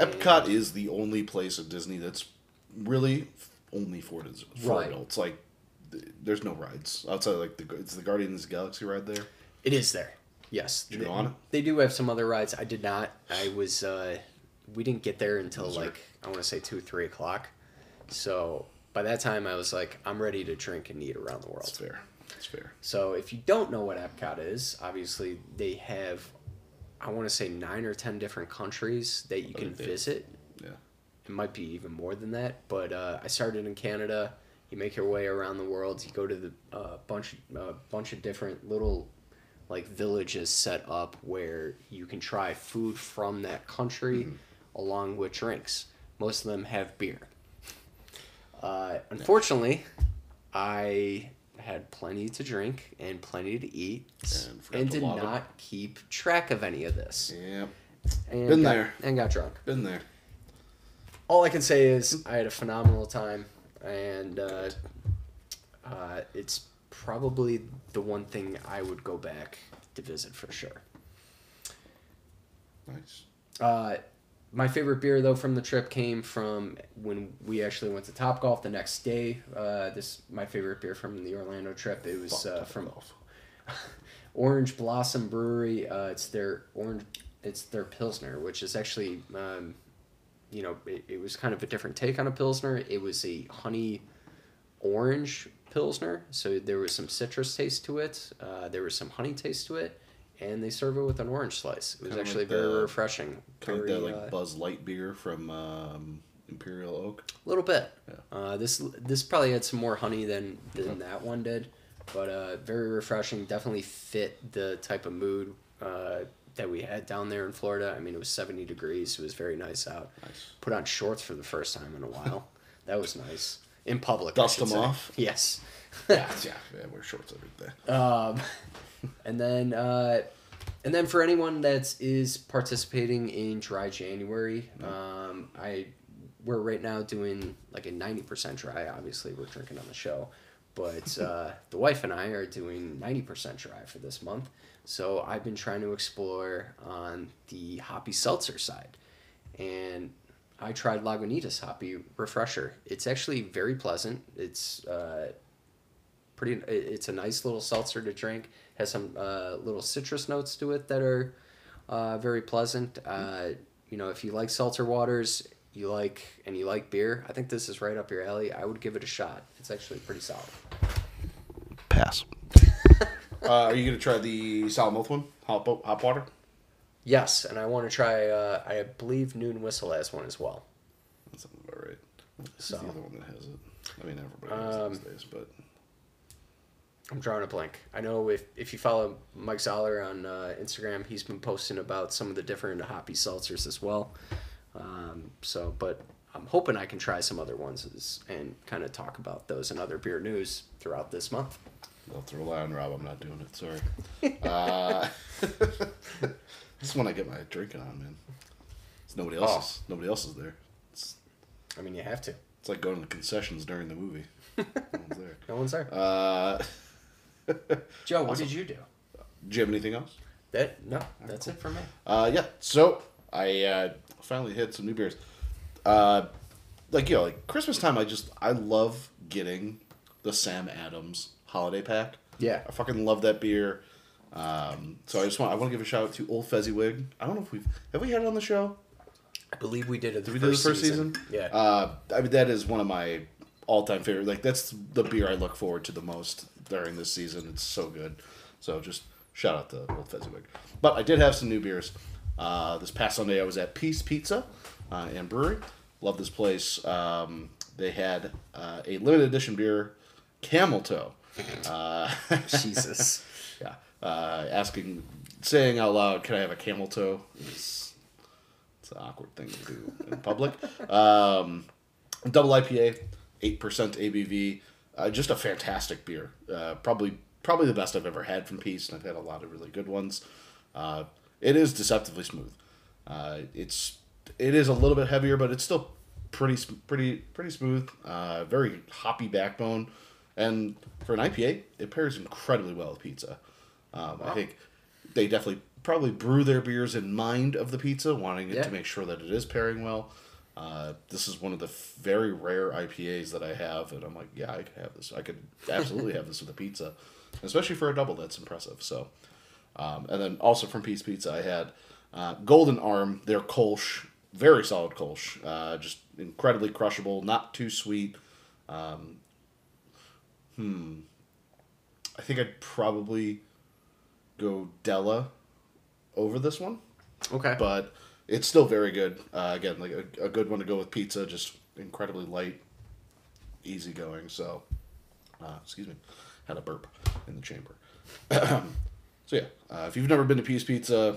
Epcot is the only place at Disney that's really only for, for Right. adults. Like, there's no rides outside. Like the it's the Guardians of the Galaxy ride there. It is there. Yes. Did you go They- on it? They do have some other rides. I did not. I was. Uh, we didn't get there until like I want to say two three o'clock. So by that time I was like I'm ready to drink and eat around the world. That's fair. That's fair. So if you don't know what Epcot is, obviously they have, I want to say nine or ten different countries that you Oh, can visit. Yeah. It might be even more than that, but uh, I started in Canada. You make your way around the world. You go to the uh, bunch, uh, bunch of different little, like villages set up where you can try food from that country, Mm-hmm. along with drinks. Most of them have beer. Uh, unfortunately, I had plenty to drink and plenty to eat, And and did not keep track of any of this. Yeah. And Been got, there. and got drunk Been there. all I can say is I had a phenomenal time, and uh, uh, it's probably the one thing I would go back to visit for sure. Nice. Uh, my favorite beer though from the trip came from when we actually went to Top Golf the next day. Uh, this my favorite beer from the Orlando trip. It was uh, from Orange Blossom Brewery. Uh, it's their orange. It's their pilsner, which is actually, um, you know, it, it was kind of a different take on a pilsner. It was a honey orange pilsner, so there was some citrus taste to it. Uh, there was some honey taste to it, and they serve it with an orange slice. It was Kinda actually like very the- refreshing. Kind of Very, that like uh, Buzz Light beer from um, Imperial Oak. A little bit. Yeah. Uh, this this probably had some more honey than than that one did, but uh, very refreshing. Definitely fit the type of mood uh, that we had down there in Florida. I mean, it was seventy degrees. It was very nice out. Nice. Put on shorts for the first time in a while. that was nice in public. Dust them say. off? Yes. Yeah, yeah, yeah. Wear shorts every day. Um, and then, uh, and then for anyone that is participating in Dry January, um, I we're right now doing like a ninety percent dry. Obviously, we're drinking on the show, but uh, the wife and I are doing ninety percent dry for this month. So I've been trying to explore on the hoppy seltzer side, and I tried Lagunitas Hoppy Refresher. It's actually very pleasant. It's uh, pretty. It's a nice little seltzer to drink. Has some uh, little citrus notes to it that are uh, very pleasant. Uh, you know, if you like seltzer waters, you like and you like beer, I think this is right up your alley. I would give it a shot. It's actually pretty solid. Pass. Uh, are you gonna try the Sour Mouth one? Hot, bo- hot water. Yes, and I want to try. Uh, I believe Noon Whistle has one as well. That sounds about right. This So. the other one that has it. I mean, everybody has Um, these days, but I'm drawing a blank. I know if if you follow Mike Zoller on uh, Instagram, he's been posting about some of the different hoppy seltzers as well. Um, so, but I'm hoping I can try some other ones as, and kind of talk about those and other beer news throughout this month. I'll throw on Rob. I'm not doing it. Sorry. uh, this is when I get my drinking on, man. It's nobody Oh. Nobody else is there. It's, I mean, you have to. it's like going to the concessions during the movie. no one's there. No one's there. Uh, Joe, what did you do? do you have anything else? That no, that's it for me. Uh, yeah. So I uh, finally hit some new beers. Uh, like you know, like Christmas time. I just I love getting the Sam Adams holiday pack. Yeah. I fucking love that beer. Um, so I just want I want to give a shout out to Old Fezziwig. I don't know if we've have we had it on the show. I believe we did it. The Did we do the first season? Yeah. Uh, I mean that is one of my all time favorite. Like that's the beer I look forward to the most during this season. It's so good. So just shout out to Old Fezziwig. But I did have some new beers. Uh, this past Sunday, I was at Piece Pizza uh, and Brewery. Love this place. Um, they had uh, a limited edition beer, Camel Toe. Uh, Jesus. yeah, uh, asking, saying out loud, "Can I have a camel toe?" It's, it's an awkward thing to do in public. Um, double IPA, eight percent ABV. Uh, just a fantastic beer. Uh, probably probably the best I've ever had from Piece, and I've had a lot of really good ones. Uh, it is deceptively smooth. Uh, it's it is a little bit heavier, but it's still pretty pretty pretty smooth. Uh, very hoppy backbone, and for an IPA, it pairs incredibly well with pizza. Um, I think they definitely probably brew their beers in mind of the pizza, wanting it Yeah. to make sure that it is pairing well. Uh, this is one of the f- very rare IPAs that I have, and I'm like, yeah, I could have this. I could absolutely have this with a pizza, especially for a double. That's impressive. So, um, and then also from Piece Pizza, I had uh, Golden Arm, their Kolsch, very solid Kolsch, uh, just incredibly crushable, not too sweet. Um, hmm. I think I'd probably go Della over this one Okay. but it's still very good. Uh, again, like a, a good one to go with pizza, just incredibly light, easy going. So, uh, excuse me, had a burp in the chamber. so yeah, uh, if you've never been to Piece Pizza,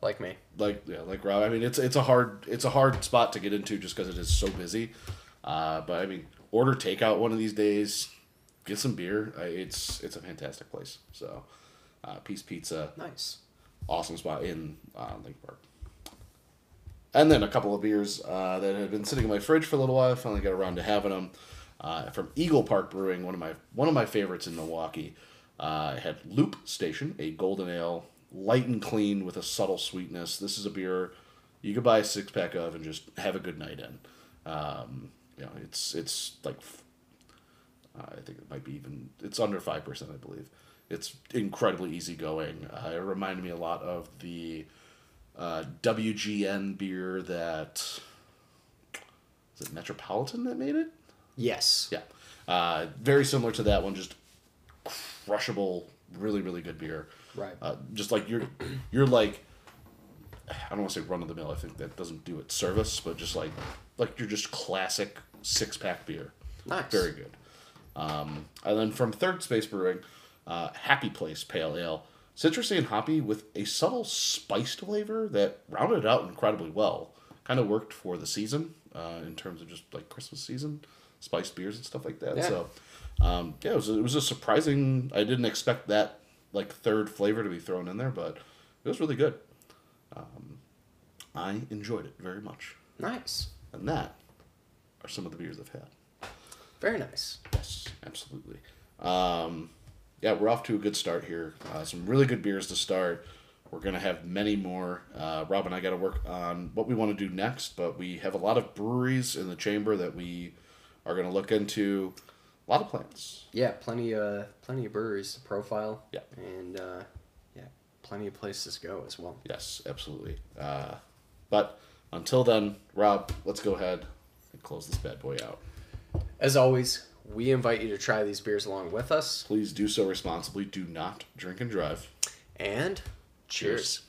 like me. like yeah, like Rob, I mean it's it's a hard it's a hard spot to get into just because it is so busy. Uh, but I mean, order takeout one of these days, get some beer. It's it's a fantastic place. So, uh, Piece Pizza Nice. awesome spot in uh, Lincoln Park. And then a couple of beers uh, that had been sitting in my fridge for a little while. I finally got around to having them uh, from Eagle Park Brewing, one of my one of my favorites in Milwaukee. Uh, I had Loop Station, a golden ale, light and clean with a subtle sweetness. This is a beer you could buy a six pack of and just have a good night in. Um, you know, it's it's like uh, I think it might be even it's under five percent, I believe. It's incredibly easygoing. Uh, it reminded me a lot of the uh, WGN beer that is it Metropolitan that made it. Yes. Yeah, uh, very similar to that one, just crushable, really really good beer. Right. Uh, just like you're you're like I don't want to say run of the mill. I think that doesn't do it service, but just like like you're just classic six pack beer. Nice. Very good. Um, and then from Third Space Brewing, uh, Happy Place Pale Ale, citrusy and hoppy with a subtle spiced flavor that rounded out incredibly well. Kind of worked for the season uh, in terms of just like Christmas season, spiced beers and stuff like that. Yeah. So um, yeah, it was it was a surprising. I didn't expect that like third flavor to be thrown in there, but it was really good. Um, I enjoyed it very much, Nice. and that are some of the beers I've had. Very nice. Yes, absolutely. Um, yeah, we're off to a good start here. Uh, some really good beers to start. We're gonna have many more. Uh, Rob and I got to work on what we want to do next, but we have a lot of breweries in the chamber that we are gonna look into. A lot of plans. Yeah, plenty uh plenty of breweries to profile. Yeah. And uh yeah, plenty of places to go as well. Yes, absolutely. Uh, but until then, Rob, let's go ahead and close this bad boy out. As always, we invite you to try these beers along with us. Please do so responsibly. Do not drink and drive. And cheers. Happy